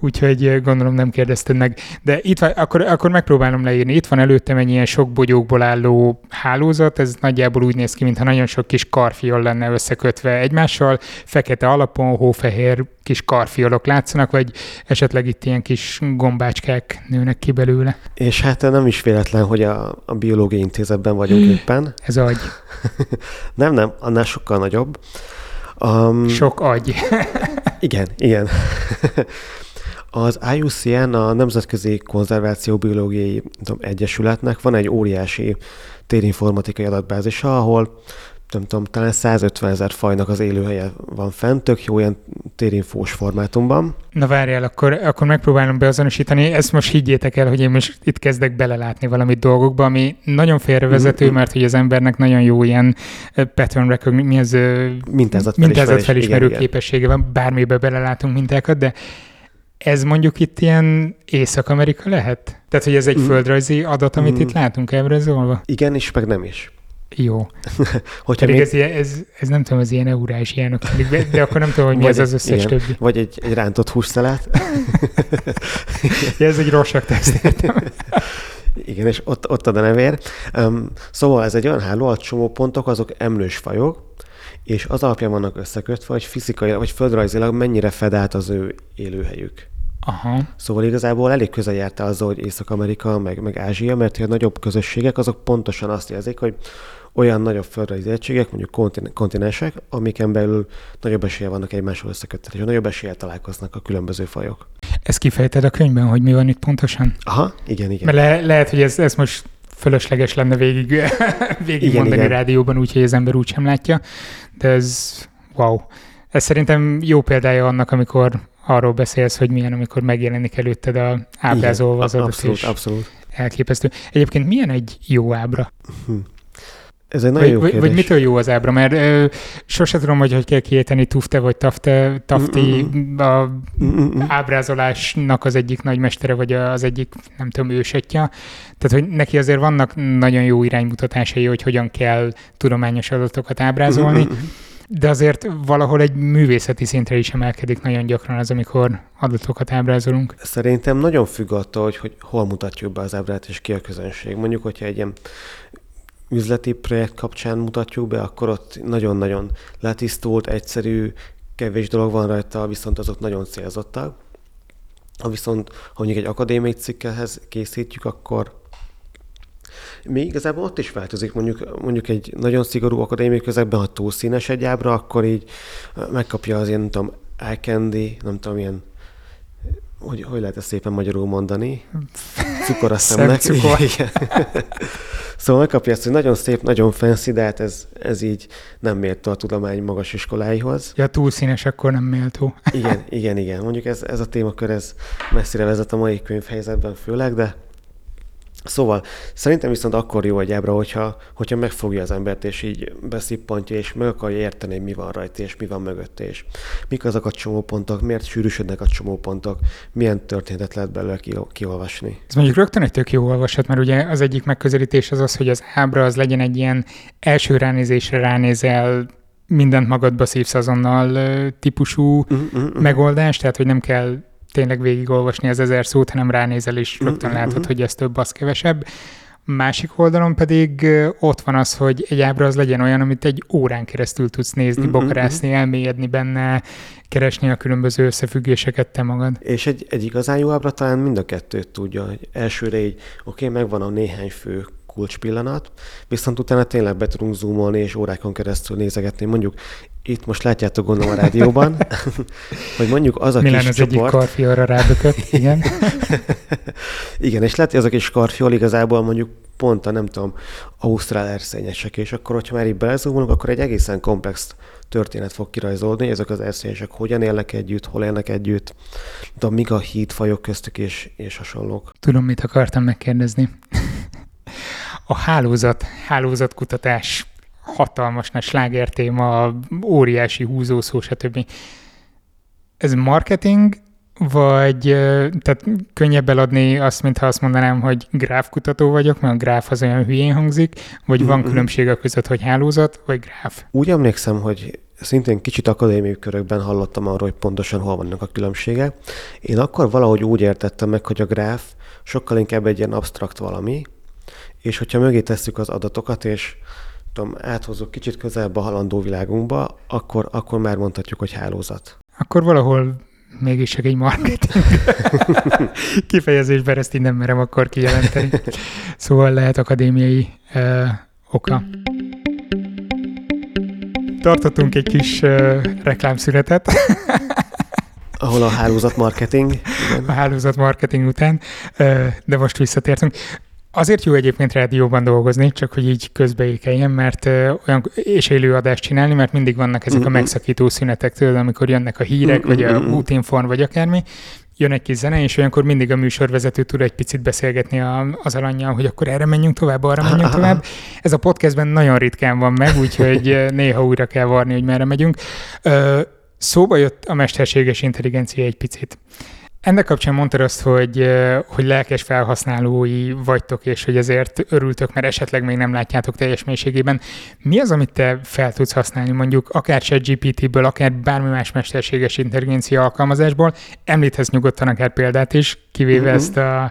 Úgyhogy eh, gondolom nem kérdezted meg. De itt van, akkor, akkor megpróbálom leírni. Itt van előttem egy ilyen sok bogyókból álló hálózat, ez nagyjából úgy néz ki, mintha nagyon sok kis karfiol lenne összekötve egymással, fekete alapon, hófehér kis karfiolok látszanak, vagy esetleg itt ilyen kis gombácskák nőnek ki belőle. És hát nem is véletlen, hogy a, a biológiai intézetben vagyunk éppen. Ez agy. Nem, nem, annál sokkal nagyobb. Um, Sok agy. Igen, igen. Az IUCN, a Nemzetközi Konzerváció Biológiai nem tudom, Egyesületnek van egy óriási térinformatikai adatbázisa, ahol nem tudom, talán 150 ezer fajnak az élőhelye van fent, tök jó ilyen térinfós formátumban. Na várjál, akkor, akkor megpróbálom beazonosítani. Ezt most higgyétek el, hogy én most itt kezdek belelátni valamit dolgokba, ami nagyon félrevezető, Mhm. mert hogy az embernek nagyon jó ilyen pattern recognition, mi az ö, Mintázatfelismerés. mintázatfelismerő Igen, igen. képessége van, bármibe belelátunk mintákat, de ez mondjuk itt ilyen Észak-Amerika lehet? Tehát, hogy ez egy Mm. földrajzi adat, amit Mm. itt látunk ábrázolva? Igen is, meg nem is. Jó. Hogyha Pedig még, ez, ilyen- ez, ez, nem tudom, ez ilyen eurázsiának de- de akkor nem tudom, hogy mi Vagy ez az összes igen. többi. vagy egy, egy rántott hússzelát. Ja, ez egy rossak teszt. Igen, és ott, ott a denevér. Um, szóval ez egy olyan háló, a csomópontok azok emlős fajok, és az alapján vannak összekötve, hogy fizikai vagy földrajzilag mennyire fed át az ő élőhelyük. Aha. Szóval igazából elég közel járta azzal, hogy Észak-Amerika, meg, meg Ázsia, mert hogy a nagyobb közösségek azok pontosan azt jelzik, hogy olyan nagyobb földrajzi egységek, mondjuk kontin- kontinensek, amiken belül nagyobb esélye vannak egymással összeköttetve, és nagyobb eséllyel találkoznak a különböző fajok. Ezt kifejted a könyvben, hogy mi van itt pontosan? Aha, igen, igen. Mert le, lehet, hogy ez, ez most fölösleges lenne végig, végig Igen, mondani igen. rádióban, úgyhogy az ember úgysem látja, de ez wow. Ez szerintem jó példája annak, amikor arról beszélsz, hogy milyen, amikor megjelenik előtted a ábrázolva az abszolút, és abszolút. elképesztő. Egyébként milyen egy jó ábra? Hm. Ez egy nagyon Vagy, jó kérdés. vagy mitől jó az ábra? Mert ö, sose tudom, hogy hogy kell kiejteni tufte vagy tafte, tafti, Mm, a Mm-mm. ábrázolásnak az egyik nagymestere, vagy az egyik, nem tudom, ősetja. Tehát, hogy neki azért vannak nagyon jó iránymutatásai, hogy hogyan kell tudományos adatokat ábrázolni, Mm-mm. de azért valahol egy művészeti szintre is emelkedik nagyon gyakran az, amikor adatokat ábrázolunk. Szerintem nagyon függ attól, hogy, hogy hol mutatjuk be az ábrát, és ki a közönség. Mondjuk, hogyha egy ilyen üzleti projekt kapcsán mutatjuk be, akkor ott nagyon-nagyon letisztult, egyszerű, kevés dolog van rajta, viszont azok nagyon célzottak. Ha viszont, ha mondjuk egy akadémiai cikkehez készítjük, akkor mi igazából ott is változik, mondjuk, mondjuk egy nagyon szigorú akadémiai közegben, ha túl színes egy ábra, akkor így megkapja az ilyen, nem tudom, eye candy, nem tudom, ilyen hogy, hogy lehet ezt szépen magyarul mondani? Cukor a szemnek. Szemcukor. Igen. Szóval megkapja ezt, hogy nagyon szép, nagyon fancy, de hát ez, ez így nem méltó a tudomány magas iskoláihoz. Ja, túl színes, akkor nem méltó. igen, igen, igen. Mondjuk ez, ez a témakör, ez messzire vezet a mai könyvhelyzetben főleg, de Szóval szerintem viszont akkor jó egy ábra, hogyha, hogyha megfogja az embert, és így beszippantja, és meg akarja érteni, hogy mi van rajta, és mi van mögötte, és mik azok a csomópontok, miért sűrűsödnek a csomópontok, milyen történetet lehet belőle ki, kiolvasni. Ez mondjuk rögtön egy tök jó olvasat, mert ugye az egyik megközelítés az az, hogy az ábra az legyen egy ilyen első ránézésre ránézel, mindent magadba szívsz azonnal típusú uh-huh, uh-huh. megoldás, tehát hogy nem kell tényleg végigolvasni az ezer szót, hanem ránézel, és rögtön mm-hmm. látod, hogy ez több, az kevesebb. Másik oldalon pedig ott van az, hogy egy ábra az legyen olyan, amit egy órán keresztül tudsz nézni, mm-hmm. bokarászni, elmélyedni benne, keresni a különböző összefüggéseket te magad. És egy, egy igazán jó ábra talán mind a kettőt tudja. Elsőre így, oké, okay, megvan a néhány fő kulcspillanat, viszont utána tényleg be tudunk zoomolni és órákon keresztül nézegetni. Mondjuk itt most látjátok gondolom a rádióban, hogy mondjuk az a Milyen kis az csoport... egyik karfi arra rábökött, igen. igen, és lehet, hogy az a kis karfiol igazából mondjuk pont a, nem tudom, ausztrál erszényesek, és akkor, hogyha már így belezúmolunk, akkor egy egészen komplex történet fog kirajzolni, ezek az erszényesek hogyan élnek együtt, hol élnek együtt, de mik a hídfajok köztük, és, és hasonlók. Tudom, mit akartam megkérdezni. A hálózat, hálózatkutatás hatalmas nagy slágertéma, óriási húzószó, stb. Ez marketing, vagy tehát könnyebb eladni azt, mintha azt mondanám, hogy gráfkutató vagyok, mert a gráf az olyan hülyén hangzik, vagy van mm-hmm. különbség a között, hogy hálózat, vagy gráf? Úgy emlékszem, hogy szintén kicsit akadémiai körökben hallottam arról, hogy pontosan hol vannak a különbségek. Én akkor valahogy úgy értettem meg, hogy a gráf sokkal inkább egy ilyen absztrakt valami, és hogyha mögé tesszük az adatokat, és tudom, áthozzuk kicsit közelebb a halandó világunkba, akkor, akkor már mondhatjuk, hogy hálózat. Akkor valahol mégis csak egy marketing kifejezésben ezt így nem merem akkor kijelenteni. Szóval lehet akadémiai uh, oka. Tartottunk egy kis uh, reklámszünetet. Ahol a hálózat marketing. A hálózat marketing után, uh, de most visszatértünk. Azért jó egyébként rádióban dolgozni, csak hogy így közbeékeljen, mert olyan, és élőadást csinálni, mert mindig vannak ezek a megszakító szünetek, tudod, amikor jönnek a hírek, vagy a útinform, vagy akármi, jön egy kis zene, és olyankor mindig a műsorvezető tud egy picit beszélgetni a, az alanyjal, hogy akkor erre menjünk tovább, arra menjünk tovább. Ez a podcastben nagyon ritkán van meg, úgyhogy néha újra kell varni, hogy merre megyünk. Szóba jött a mesterséges intelligencia egy picit. Ennek kapcsán mondtad azt, hogy, hogy lelkes felhasználói vagytok, és hogy ezért örültök, mert esetleg még nem látjátok teljes mélységében. Mi az, amit te fel tudsz használni, mondjuk akár ChatGPT-ből, akár bármi más mesterséges intelligencia alkalmazásból? Említhetsz nyugodtan akár példát is, kivéve uh-huh. ezt a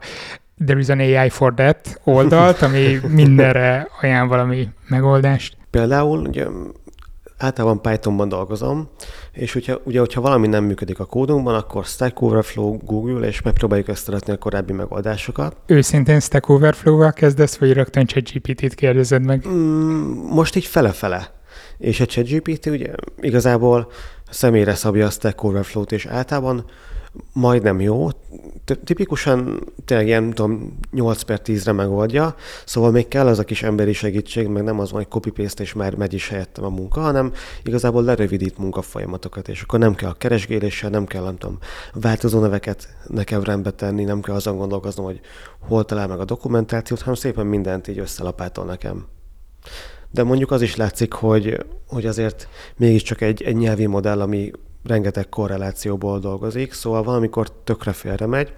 There is an AI for that oldalt, ami mindenre ajánl valami megoldást. Például ugye általában Pythonban dolgozom, és hogyha, ugye, hogyha valami nem működik a kódunkban, akkor Stack Overflow, Google, és megpróbáljuk összeadni a korábbi megoldásokat. Őszintén Stack Overflow-val kezdesz, vagy rögtön ChatGPT-t kérdezed meg? Mm, most így fele-fele. És a ChatGPT ugye igazából személyre szabja a Stack Overflow-t, és általában majdnem jó. Tipikusan tényleg ilyen, tudom, 8 per 10-re megoldja, szóval még kell az a kis emberi segítség, meg nem az hogy copy-paste és már megy is helyettem a munka, hanem igazából lerövidít munkafolyamatokat, és akkor nem kell a keresgéléssel, nem kell, nem tudom, változó neveket nekem rendbe tenni, nem kell azon gondolkoznom, hogy hol talál meg a dokumentációt, hanem szépen mindent így összelapátol nekem. De mondjuk az is látszik, hogy, hogy azért mégiscsak egy, egy nyelvi modell, ami rengeteg korrelációból dolgozik, szóval valamikor tökre félre megy,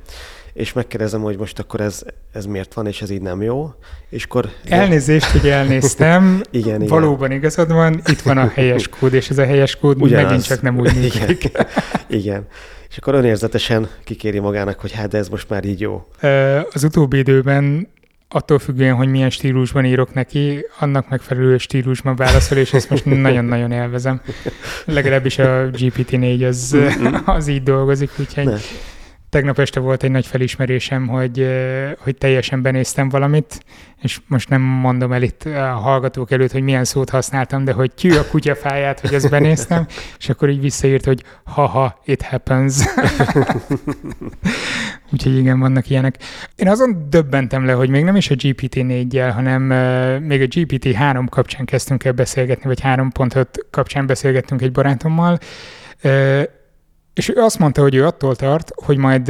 és megkérdezem, hogy most akkor ez, ez miért van, és ez így nem jó, és akkor... Elnézést, hogy elnéztem. igen, Valóban igen. igazad van, itt van a helyes kód, és ez a helyes kód Ugyanaz. megint csak nem úgy működik. Igen. igen. És akkor önérzetesen kikéri magának, hogy hát de ez most már így jó. Az utóbbi időben attól függően, hogy milyen stílusban írok neki, annak megfelelő stílusban válaszol, és ezt most nagyon-nagyon élvezem. Legalábbis a GPT-4 az, az így dolgozik, úgyhogy ne. Tegnap este volt egy nagy felismerésem, hogy, hogy teljesen benéztem valamit, és most nem mondom el itt a hallgatók előtt, hogy milyen szót használtam, de hogy tyű a kutyafáját, hogy ezt benéztem, és akkor így visszaírt, hogy haha, it happens. Úgyhogy igen, vannak ilyenek. Én azon döbbentem le, hogy még nem is a GPT-4-jel, hanem még a GPT-3 kapcsán kezdtünk el beszélgetni, vagy 3.5 kapcsán beszélgettünk egy barátommal, és ő azt mondta, hogy ő attól tart, hogy majd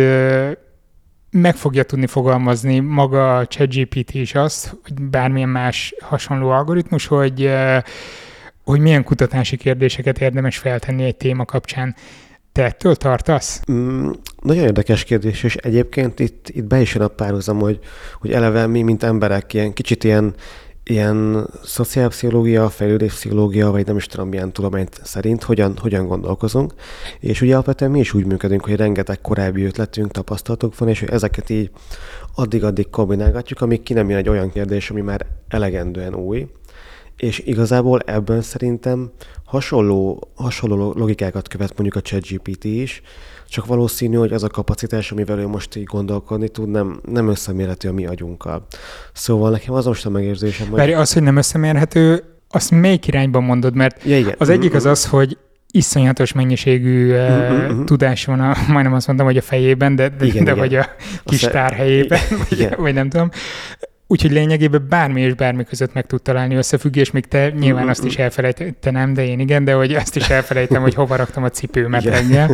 meg fogja tudni fogalmazni maga a ChatGPT is azt, hogy bármilyen más hasonló algoritmus, hogy, hogy milyen kutatási kérdéseket érdemes feltenni egy téma kapcsán. Te ettől tartasz? Mm, nagyon érdekes kérdés, és egyébként itt, itt be is jön a párhuzam, hogy, hogy eleve mi, mint emberek, ilyen kicsit ilyen, ilyen szociálpszichológia, fejlődéspszichológia, vagy nem is tudom milyen tudományt szerint hogyan, hogyan gondolkozunk. És ugye alapvetően mi is úgy működünk, hogy rengeteg korábbi ötletünk, tapasztalatok van, és hogy ezeket így addig-addig kombinálgatjuk, amíg ki nem jön egy olyan kérdés, ami már elegendően új. És igazából ebben szerintem hasonló, hasonló logikákat követ mondjuk a ChatGPT is, csak valószínű, hogy az a kapacitás, amivel ő most így gondolkodni tud, nem, nem összemérhető a mi agyunkkal. Szóval nekem az most a megérzésem, hogy... Bár az, hogy nem összemérhető, azt melyik irányban mondod? Mert ja, igen. az egyik az az, hogy iszonyatos mennyiségű uh, tudás van, a, majdnem azt mondtam, hogy a fejében, de, de, igen, de igen. vagy a kis tárhelyében, vagy, vagy nem tudom. Úgyhogy lényegében bármi és bármi között meg tud találni összefüggés, még te nyilván azt is elfelejtenem, de én igen, de hogy azt is elfelejtem, hogy hova raktam a cipőmet reggel.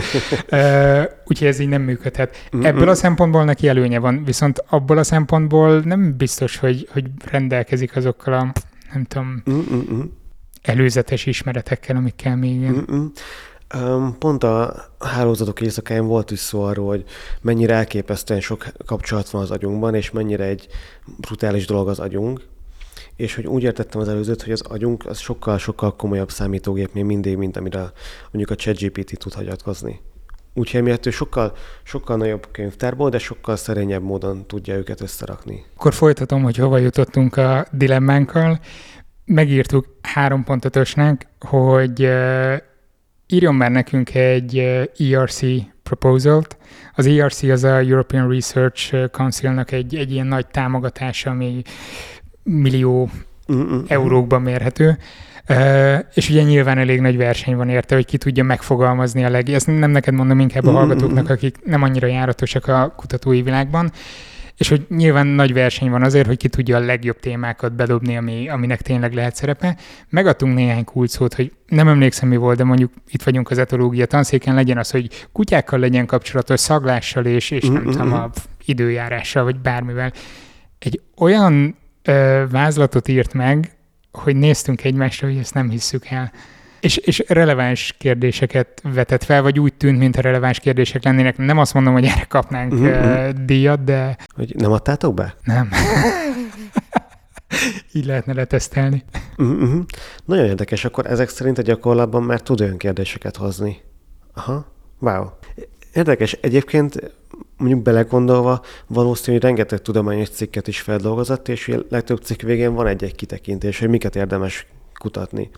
Uh, úgyhogy ez így nem működhet. Ebből a szempontból neki előnye van, viszont abból a szempontból nem biztos, hogy, hogy rendelkezik azokkal a, nem tudom, előzetes ismeretekkel, amikkel még... Mm-hmm. Pont a hálózatok éjszakáján volt is szó arról, hogy mennyire elképesztően sok kapcsolat van az agyunkban, és mennyire egy brutális dolog az agyunk. És hogy úgy értettem az előzőt, hogy az agyunk az sokkal-sokkal komolyabb számítógép még mindig, mint amire mondjuk a ChatGPT tud hagyatkozni. Úgyhogy emiatt ő sokkal, sokkal nagyobb könyvtárból, de sokkal szerényebb módon tudja őket összerakni. Akkor folytatom, hogy hova jutottunk a dilemmánkkal. Megírtuk 3.5-ösnek, hogy írjon már nekünk egy ERC proposal-t. Az ERC az a European Research Council-nak egy, egy ilyen nagy támogatása, ami millió Mm-mm. eurókban mérhető. Uh, és ugye nyilván elég nagy verseny van érte, hogy ki tudja megfogalmazni a leg... Ezt nem neked mondom, inkább a hallgatóknak, akik nem annyira járatosak a kutatói világban. És hogy nyilván nagy verseny van azért, hogy ki tudja a legjobb témákat bedobni, ami, aminek tényleg lehet szerepe. Megadtunk néhány kulcsszót, hogy nem emlékszem mi volt, de mondjuk itt vagyunk az etológia tanszéken, legyen az, hogy kutyákkal legyen kapcsolatos, szaglással és, és nem tudom, a időjárással, vagy bármivel. Egy olyan ö, vázlatot írt meg, hogy néztünk egymásra, hogy ezt nem hisszük el. És, és releváns kérdéseket vetett fel, vagy úgy tűnt, mint a releváns kérdések lennének. Nem azt mondom, hogy erre kapnánk uh-huh. díjat, de... Hogy nem adtátok be? Nem. Így lehetne letesztelni. Uh-huh. Nagyon érdekes, akkor ezek szerint a gyakorlatban már tud olyan kérdéseket hozni. Aha, wow. Érdekes. Egyébként mondjuk belegondolva valószínű, hogy rengeteg tudományos cikket is feldolgozott, és a legtöbb cikk végén van egy-egy kitekintés, hogy miket érdemes kutatni.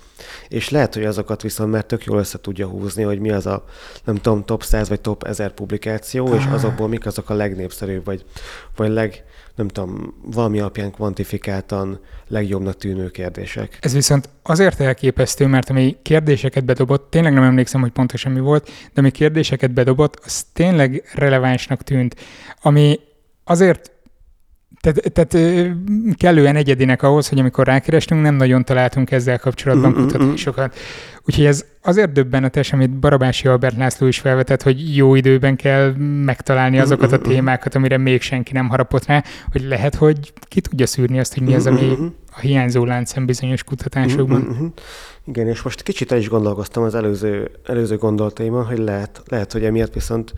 És lehet, hogy azokat viszont már tök jól össze tudja húzni, hogy mi az a, nem tudom, top 100 vagy top 1000 publikáció, és azokból mik azok a legnépszerűbb, vagy, vagy leg, nem tudom, valami alapján kvantifikáltan legjobbnak tűnő kérdések. Ez viszont azért elképesztő, mert ami kérdéseket bedobott, tényleg nem emlékszem, hogy pontosan mi volt, de ami kérdéseket bedobott, az tényleg relevánsnak tűnt. Ami azért tehát, tehát kellően egyedinek ahhoz, hogy amikor rákerestünk, nem nagyon találtunk ezzel kapcsolatban kutatásokat. Úgyhogy ez azért döbbenetes, amit Barabási Albert László is felvetett, hogy jó időben kell megtalálni azokat a témákat, amire még senki nem harapott rá, hogy lehet, hogy ki tudja szűrni azt, hogy mi az, ami a hiányzó láncem bizonyos kutatásokban. Igen, és most kicsit el is gondolkoztam az előző, előző gondolataimon, hogy lehet, lehet, hogy emiatt viszont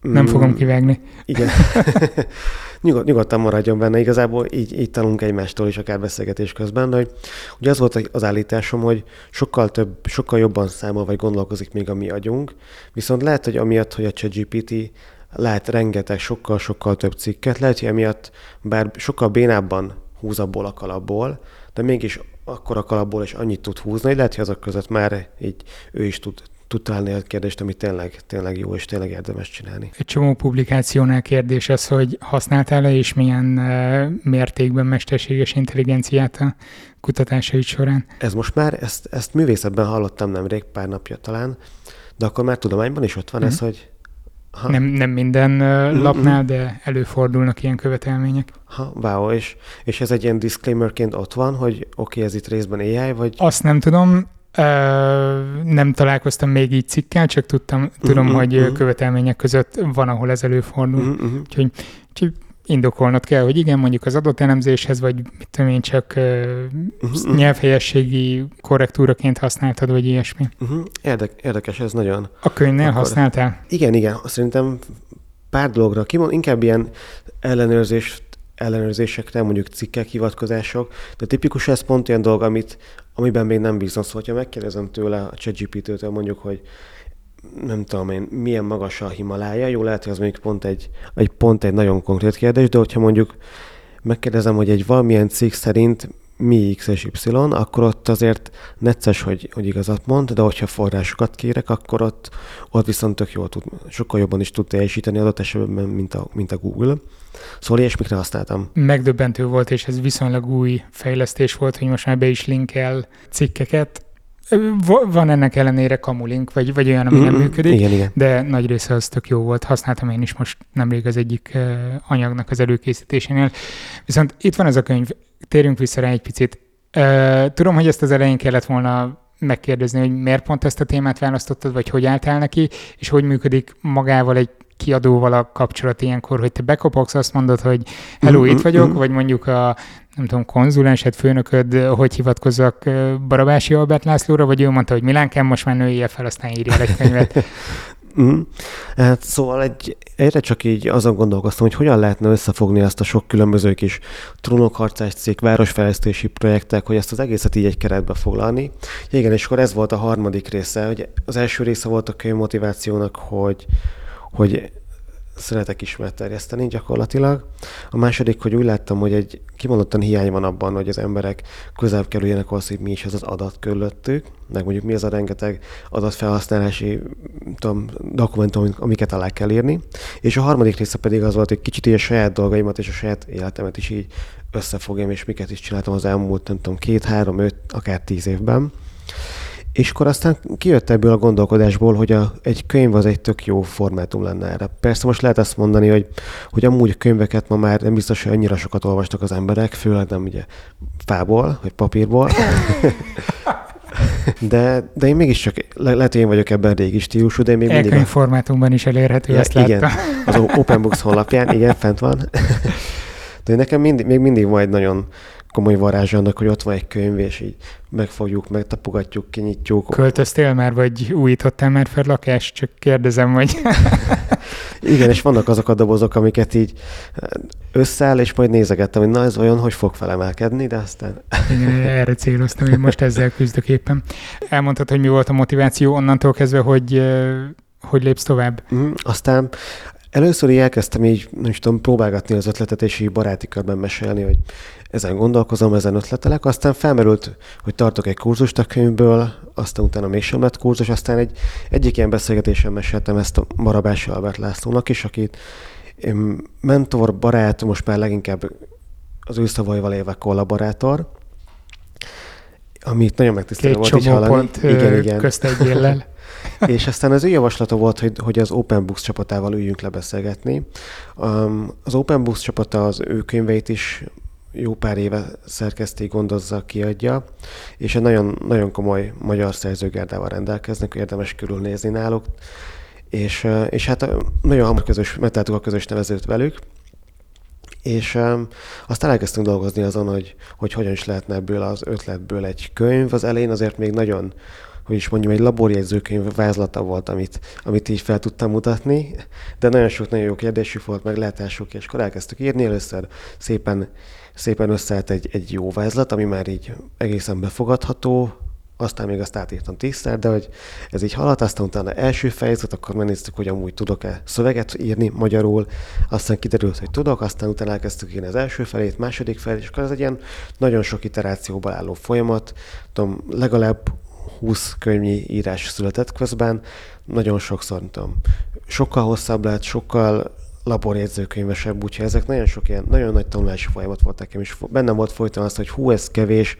nem fogom mm. kivágni. Igen. Nyugod, nyugodtan maradjon benne. Igazából így, így tanulunk egymástól is, akár beszélgetés közben. De hogy, ugye az volt az állításom, hogy sokkal több, sokkal jobban számol vagy gondolkozik még a mi agyunk. Viszont lehet, hogy amiatt, hogy a ChatGPT lehet rengeteg, sokkal-sokkal több cikket, lehet, hogy emiatt bár sokkal bénábban húz abból a kalapból, de mégis akkor a kalapból is annyit tud húzni, hogy lehet, hogy azok között már így ő is tud tud találni a kérdést, ami tényleg, tényleg jó, és tényleg érdemes csinálni. Egy csomó publikációnál kérdés az, hogy használtál-e és milyen mértékben mesterséges intelligenciát a kutatásaid során? Ez most már, ezt, ezt művészetben hallottam nemrég, pár napja talán, de akkor már tudományban is ott van mm. ez, hogy ha. Nem, nem minden uh, lapnál, de előfordulnak ilyen követelmények. Ha, wow, és, és ez egy ilyen disclaimerként ott van, hogy oké, okay, ez itt részben AI, vagy... Azt nem tudom, Uh, nem találkoztam még így cikkel, csak tudtam, tudom, uh-huh, hogy uh-huh. követelmények között van, ahol ez előfordul. Uh-huh. Úgyhogy, úgyhogy indokolnod kell, hogy igen, mondjuk az adott elemzéshez, vagy mit tudom én, csak uh, nyelvhelyességi korrektúraként használtad, vagy ilyesmi. Uh-huh. Érdek, érdekes ez nagyon. A könyvnél Akkor... használtál? Igen, igen. Szerintem pár dologra kimond, inkább ilyen ellenőrzés, ellenőrzésekre, mondjuk cikkek, hivatkozások, de tipikus ez pont ilyen dolog, amit, amiben még nem bízom. Szóval, ha megkérdezem tőle a ChatGPT-től mondjuk, hogy nem tudom én, milyen magas a Himalája, jó lehet, hogy az mondjuk pont egy, egy pont egy nagyon konkrét kérdés, de hogyha mondjuk megkérdezem, hogy egy valamilyen cikk szerint mi X és Y, akkor ott azért necces, hogy, hogy igazat mond, de hogyha forrásokat kérek, akkor ott, ott viszont tök jól tud, sokkal jobban is tud teljesíteni adott esetben, mint a, mint a Google. Szóval ilyesmikre használtam. Megdöbbentő volt, és ez viszonylag új fejlesztés volt, hogy most már be is linkel cikkeket, van ennek ellenére kamulink, vagy, vagy olyan, ami mm-hmm. nem működik, igen, igen. de nagy része az tök jó volt. Használtam én is most nemrég az egyik anyagnak az előkészítésénél. Viszont itt van ez a könyv, térjünk vissza rá egy picit. Tudom, hogy ezt az elején kellett volna megkérdezni, hogy miért pont ezt a témát választottad, vagy hogy álltál neki, és hogy működik magával egy kiadóval a kapcsolat ilyenkor, hogy te bekopogsz, azt mondod, hogy hello, itt vagyok, vagy mondjuk a nem tudom, konzulensed, főnököd, hogy hivatkozzak Barabási Albert Lászlóra, vagy ő mondta, hogy Milánkán most már nője fel, aztán írja egy könyvet. Mm. Hát szóval egy, egyre csak így azon gondolkoztam, hogy hogyan lehetne összefogni ezt a sok különböző kis trónokharcás cég, városfejlesztési projektek, hogy ezt az egészet így egy keretbe foglalni. Igen, és akkor ez volt a harmadik része, hogy az első része volt a könyv motivációnak, hogy, hogy szeretek ismert terjeszteni gyakorlatilag. A második, hogy úgy láttam, hogy egy kimondottan hiány van abban, hogy az emberek közel kerüljenek ahhoz, hogy mi is az az adat körülöttük, meg mondjuk mi az a rengeteg adatfelhasználási tudom, dokumentum, amiket alá kell írni. És a harmadik része pedig az volt, hogy kicsit így a saját dolgaimat és a saját életemet is így összefogjam, és miket is csináltam az elmúlt, nem tudom, két, három, öt, akár tíz évben. És akkor aztán kijött ebből a gondolkodásból, hogy a, egy könyv az egy tök jó formátum lenne erre. Persze most lehet azt mondani, hogy, hogy amúgy könyveket ma már nem biztos, hogy annyira sokat olvastak az emberek, főleg nem ugye fából, vagy papírból. De, de én mégiscsak, le, lehet, hogy én vagyok ebben régi stílusú, de én még mindig... A... formátumban is elérhető, ja, ezt Igen, az Open Books honlapján, igen, fent van. De nekem mindig, még mindig majd nagyon komoly varázs annak, hogy ott van egy könyv, és így megfogjuk, megtapogatjuk, kinyitjuk. Költöztél már, vagy újítottál már fel lakást? Csak kérdezem, hogy... Igen, és vannak azok a dobozok, amiket így összeáll, és majd nézegettem, hogy na ez olyan, hogy fog felemelkedni, de aztán... Igen, erre céloztam, hogy most ezzel küzdök éppen. Elmondtad, hogy mi volt a motiváció onnantól kezdve, hogy hogy lépsz tovább? Mm, aztán Először így elkezdtem így, nem is tudom, próbálgatni az ötletet, és így baráti körben mesélni, hogy ezen gondolkozom, ezen ötletelek. Aztán felmerült, hogy tartok egy kurzust a könyvből, aztán utána mégsem lett kurzus, aztán egy, egyik ilyen beszélgetésen meséltem ezt a Marabási Albert Lászlónak is, akit mentor, barát, most már leginkább az ő szavaival élve kollaborátor, amit nagyon megtisztelő volt is hallani. Pont igen, igen. közt egy és aztán az ő javaslata volt, hogy, hogy az Open Books csapatával üljünk lebeszélgetni. Um, az Open Books csapata az ő könyveit is jó pár éve szerkeszti, gondozza, kiadja, és egy nagyon, nagyon komoly magyar szerzőgárdával rendelkeznek, érdemes körülnézni náluk, és, és hát nagyon hamar közös, megtaláltuk a közös nevezőt velük, és um, aztán elkezdtünk dolgozni azon, hogy, hogy hogyan is lehetne ebből az ötletből egy könyv. Az elején azért még nagyon hogy is mondjam, egy laborjegyzőkönyv vázlata volt, amit, amit így fel tudtam mutatni, de nagyon sok nagyon jó kérdésük volt, meg lehetásuk, és akkor elkezdtük írni. Először szépen, szépen összeállt egy, egy jó vázlat, ami már így egészen befogadható, aztán még azt átírtam tízszer, de hogy ez így haladt, aztán utána első fejezet, akkor megnéztük, hogy amúgy tudok-e szöveget írni magyarul, aztán kiderült, hogy tudok, aztán utána elkezdtük írni az első felét, második felét, és akkor ez egy ilyen nagyon sok iterációból álló folyamat, tudom, legalább 20 könyvnyi írás született közben, nagyon sokszor, nem tudom, sokkal hosszabb lett, sokkal laborjegyzőkönyvesebb, úgyhogy ezek nagyon sok ilyen, nagyon nagy tanulási folyamat volt nekem, és bennem volt folyton az, hogy hú, ez kevés,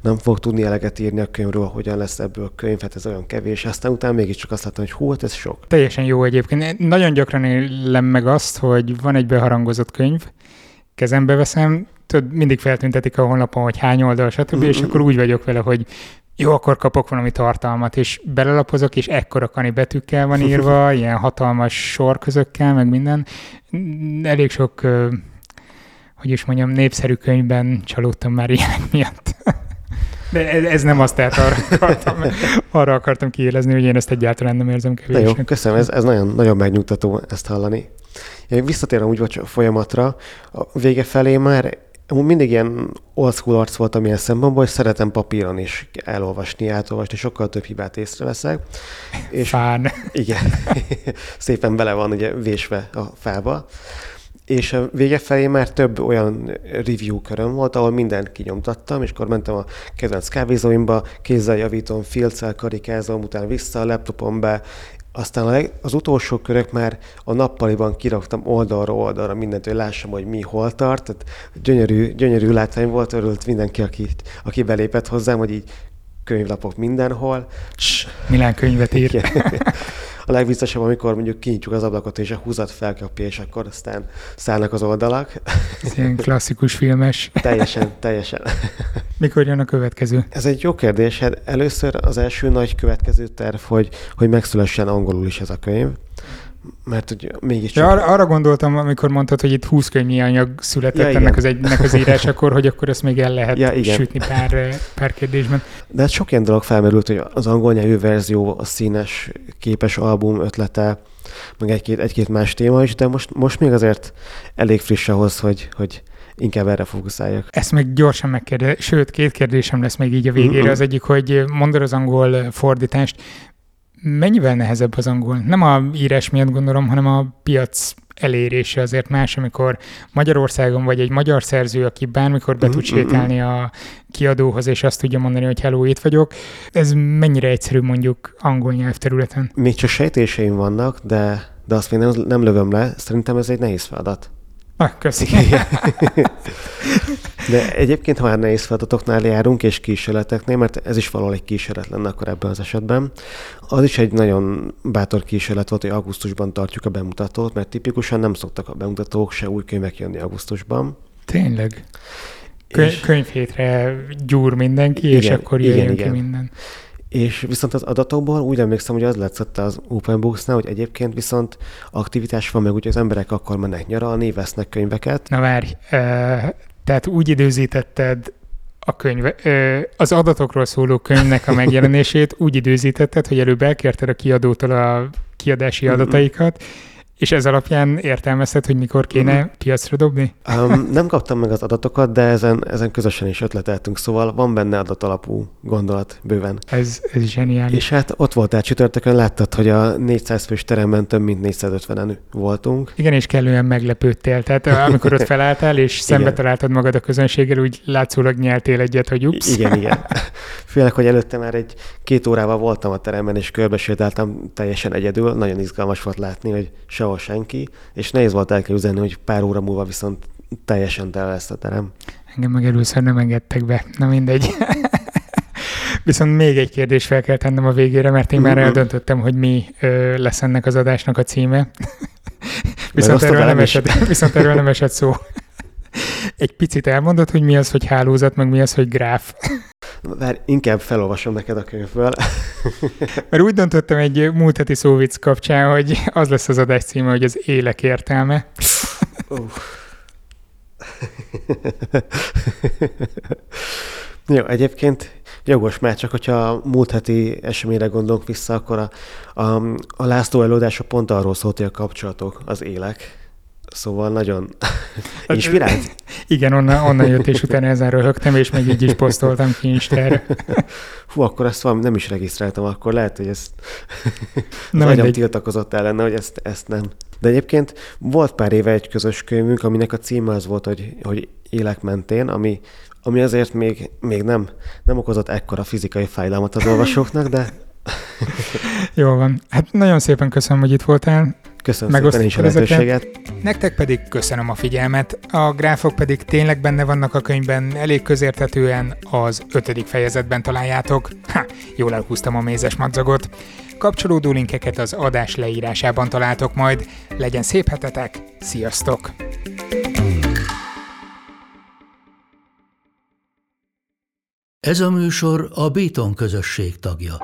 nem fog tudni eleget írni a könyvről, hogyan lesz ebből a könyv, hát ez olyan kevés, aztán utána mégiscsak azt láttam, hogy hú, hát ez sok. Teljesen jó egyébként. Nagyon gyakran élem meg azt, hogy van egy beharangozott könyv, kezembe veszem, tudod, mindig feltüntetik a honlapon, hogy hány oldal, stb., mm-hmm. és akkor úgy vagyok vele, hogy jó, akkor kapok valami tartalmat, és belelapozok, és ekkora kani betűkkel van írva, ilyen hatalmas sorközökkel, meg minden. Elég sok, hogy is mondjam, népszerű könyvben csalódtam már ilyen miatt. De ez nem azt, tehát arra akartam, arra akartam kiélezni, hogy én ezt egyáltalán nem érzem kevésnek. Jó, köszönöm, ez, ez nagyon, nagyon megnyugtató ezt hallani. Én visszatérem úgy vagy a folyamatra, a vége felé már mindig ilyen old school arc voltam ilyen szempontból, hogy szeretem papíron is elolvasni, átolvasni, sokkal több hibát észreveszek. És Fán. Igen, szépen bele van ugye vésve a fába. És a vége felé már több olyan review köröm volt, ahol mindent kinyomtattam, és akkor mentem a kedvenc kávézóimba, kézzel javítom, filccel karikázom, utána vissza a laptopon be, aztán az utolsó körök már a nappaliban kiraktam oldalra oldalra mindent, hogy lássam, hogy mi hol tart. Tehát gyönyörű, gyönyörű látvány volt, örült mindenki, aki, aki belépett hozzám, hogy így könyvlapok mindenhol. Milyen könyvet ír. A legbiztosabb, amikor mondjuk kinyitjuk az ablakot, és a húzat felkapja, és akkor aztán szállnak az oldalak. Ez ilyen klasszikus filmes. teljesen, teljesen. Mikor jön a következő? Ez egy jó kérdés. Hát először az első nagy következő terv, hogy, hogy megszülessen angolul is ez a könyv mert hogy mégiscsak... Ja, arra, arra gondoltam, amikor mondtad, hogy itt 20 könyvnyi anyag született ja, ennek az egynek az írás, akkor, hogy akkor ezt még el lehet ja, igen. sütni pár, pár kérdésben. De hát sok ilyen dolog felmerült, hogy az angol nyelvű verzió, a színes képes album ötlete, meg egy-két, egy-két más téma is, de most, most még azért elég friss ahhoz, hogy, hogy inkább erre fókuszáljak. Ezt még gyorsan megkérdez, sőt, két kérdésem lesz még így a végére. Mm-hmm. Az egyik, hogy mondod az angol fordítást, mennyivel nehezebb az angol? Nem a írás miatt gondolom, hanem a piac elérése azért más, amikor Magyarországon vagy egy magyar szerző, aki bármikor be tud mm-hmm. sétálni a kiadóhoz, és azt tudja mondani, hogy hello, itt vagyok. Ez mennyire egyszerű mondjuk angol nyelvterületen? Még csak sejtéseim vannak, de, de azt még nem, nem lövöm le. Szerintem ez egy nehéz feladat. Ah, köszönöm. De egyébként, ha már nehéz feladatoknál járunk, és kísérleteknél, mert ez is valahol egy kísérlet lenne akkor ebben az esetben, az is egy nagyon bátor kísérlet volt, hogy augusztusban tartjuk a bemutatót, mert tipikusan nem szoktak a bemutatók se új könyvek jönni augusztusban. Tényleg? Könyv, és... Könyvhétre gyúr mindenki, igen, és akkor jöjjön igen, ki igen. minden. És viszont az adatokból úgy emlékszem, hogy az lett az Open Books-nál, hogy egyébként viszont aktivitás van meg, hogy az emberek akkor mennek nyaralni, vesznek könyveket. Na várj, tehát úgy időzítetted a könyv, az adatokról szóló könyvnek a megjelenését úgy időzítetted, hogy előbb elkérted a kiadótól a kiadási adataikat, és ez alapján értelmezted, hogy mikor kéne mm. piacra dobni? Um, nem kaptam meg az adatokat, de ezen, ezen közösen is ötleteltünk, szóval van benne adatalapú gondolat bőven. Ez, ez zseniális. És hát ott voltál csütörtökön, láttad, hogy a 400 fős teremben több mint 450-en voltunk. Igen, és kellően meglepődtél. Tehát amikor ott felálltál, és szembe találtad magad a közönséggel, úgy látszólag nyeltél egyet, hogy ups. Igen, igen. Főleg, hogy előtte már egy két órával voltam a teremben, és körbesétáltam teljesen egyedül. Nagyon izgalmas volt látni, hogy sehol senki, és nehéz volt elképzelni, hogy pár óra múlva viszont teljesen tele lesz a terem. Engem meg először nem engedtek be. Na mindegy. Viszont még egy kérdés fel kell tennem a végére, mert én már eldöntöttem, hogy mi ö, lesz ennek az adásnak a címe. viszont, erről nem esett, viszont erről nem esett szó. Egy picit elmondod, hogy mi az, hogy hálózat, meg mi az, hogy gráf. Már inkább felolvasom neked a könyvből. Mert úgy döntöttem egy múlt heti szóvic kapcsán, hogy az lesz az adás címe, hogy az élek értelme. Jó, egyébként jogos, mert csak hogyha a múlt heti eseményre gondolunk vissza, akkor a, a, a László előadása pont arról szólt, hogy a kapcsolatok az élek. Szóval nagyon hát, inspirált. Igen, onnan, onnan jött, és utána ezen röhögtem, és meg így is posztoltam ki Instára. Hú, akkor ezt valami nem is regisztráltam, akkor lehet, hogy ezt nem agyam tiltakozott ellene, hogy ezt, ezt nem. De egyébként volt pár éve egy közös könyvünk, aminek a címe az volt, hogy, hogy Élek mentén, ami ami azért még, még nem, nem okozott ekkora fizikai fájdalmat az olvasóknak, de... Jó van. Hát nagyon szépen köszönöm, hogy itt voltál. Köszönöm szépen is a lehetőséget. Nektek pedig köszönöm a figyelmet. A gráfok pedig tényleg benne vannak a könyvben, elég közérthetően az ötödik fejezetben találjátok. Ha, jól elhúztam a mézes madzagot. Kapcsolódó linkeket az adás leírásában találtok majd. Legyen szép hetetek, sziasztok! Ez a műsor a Béton közösség tagja.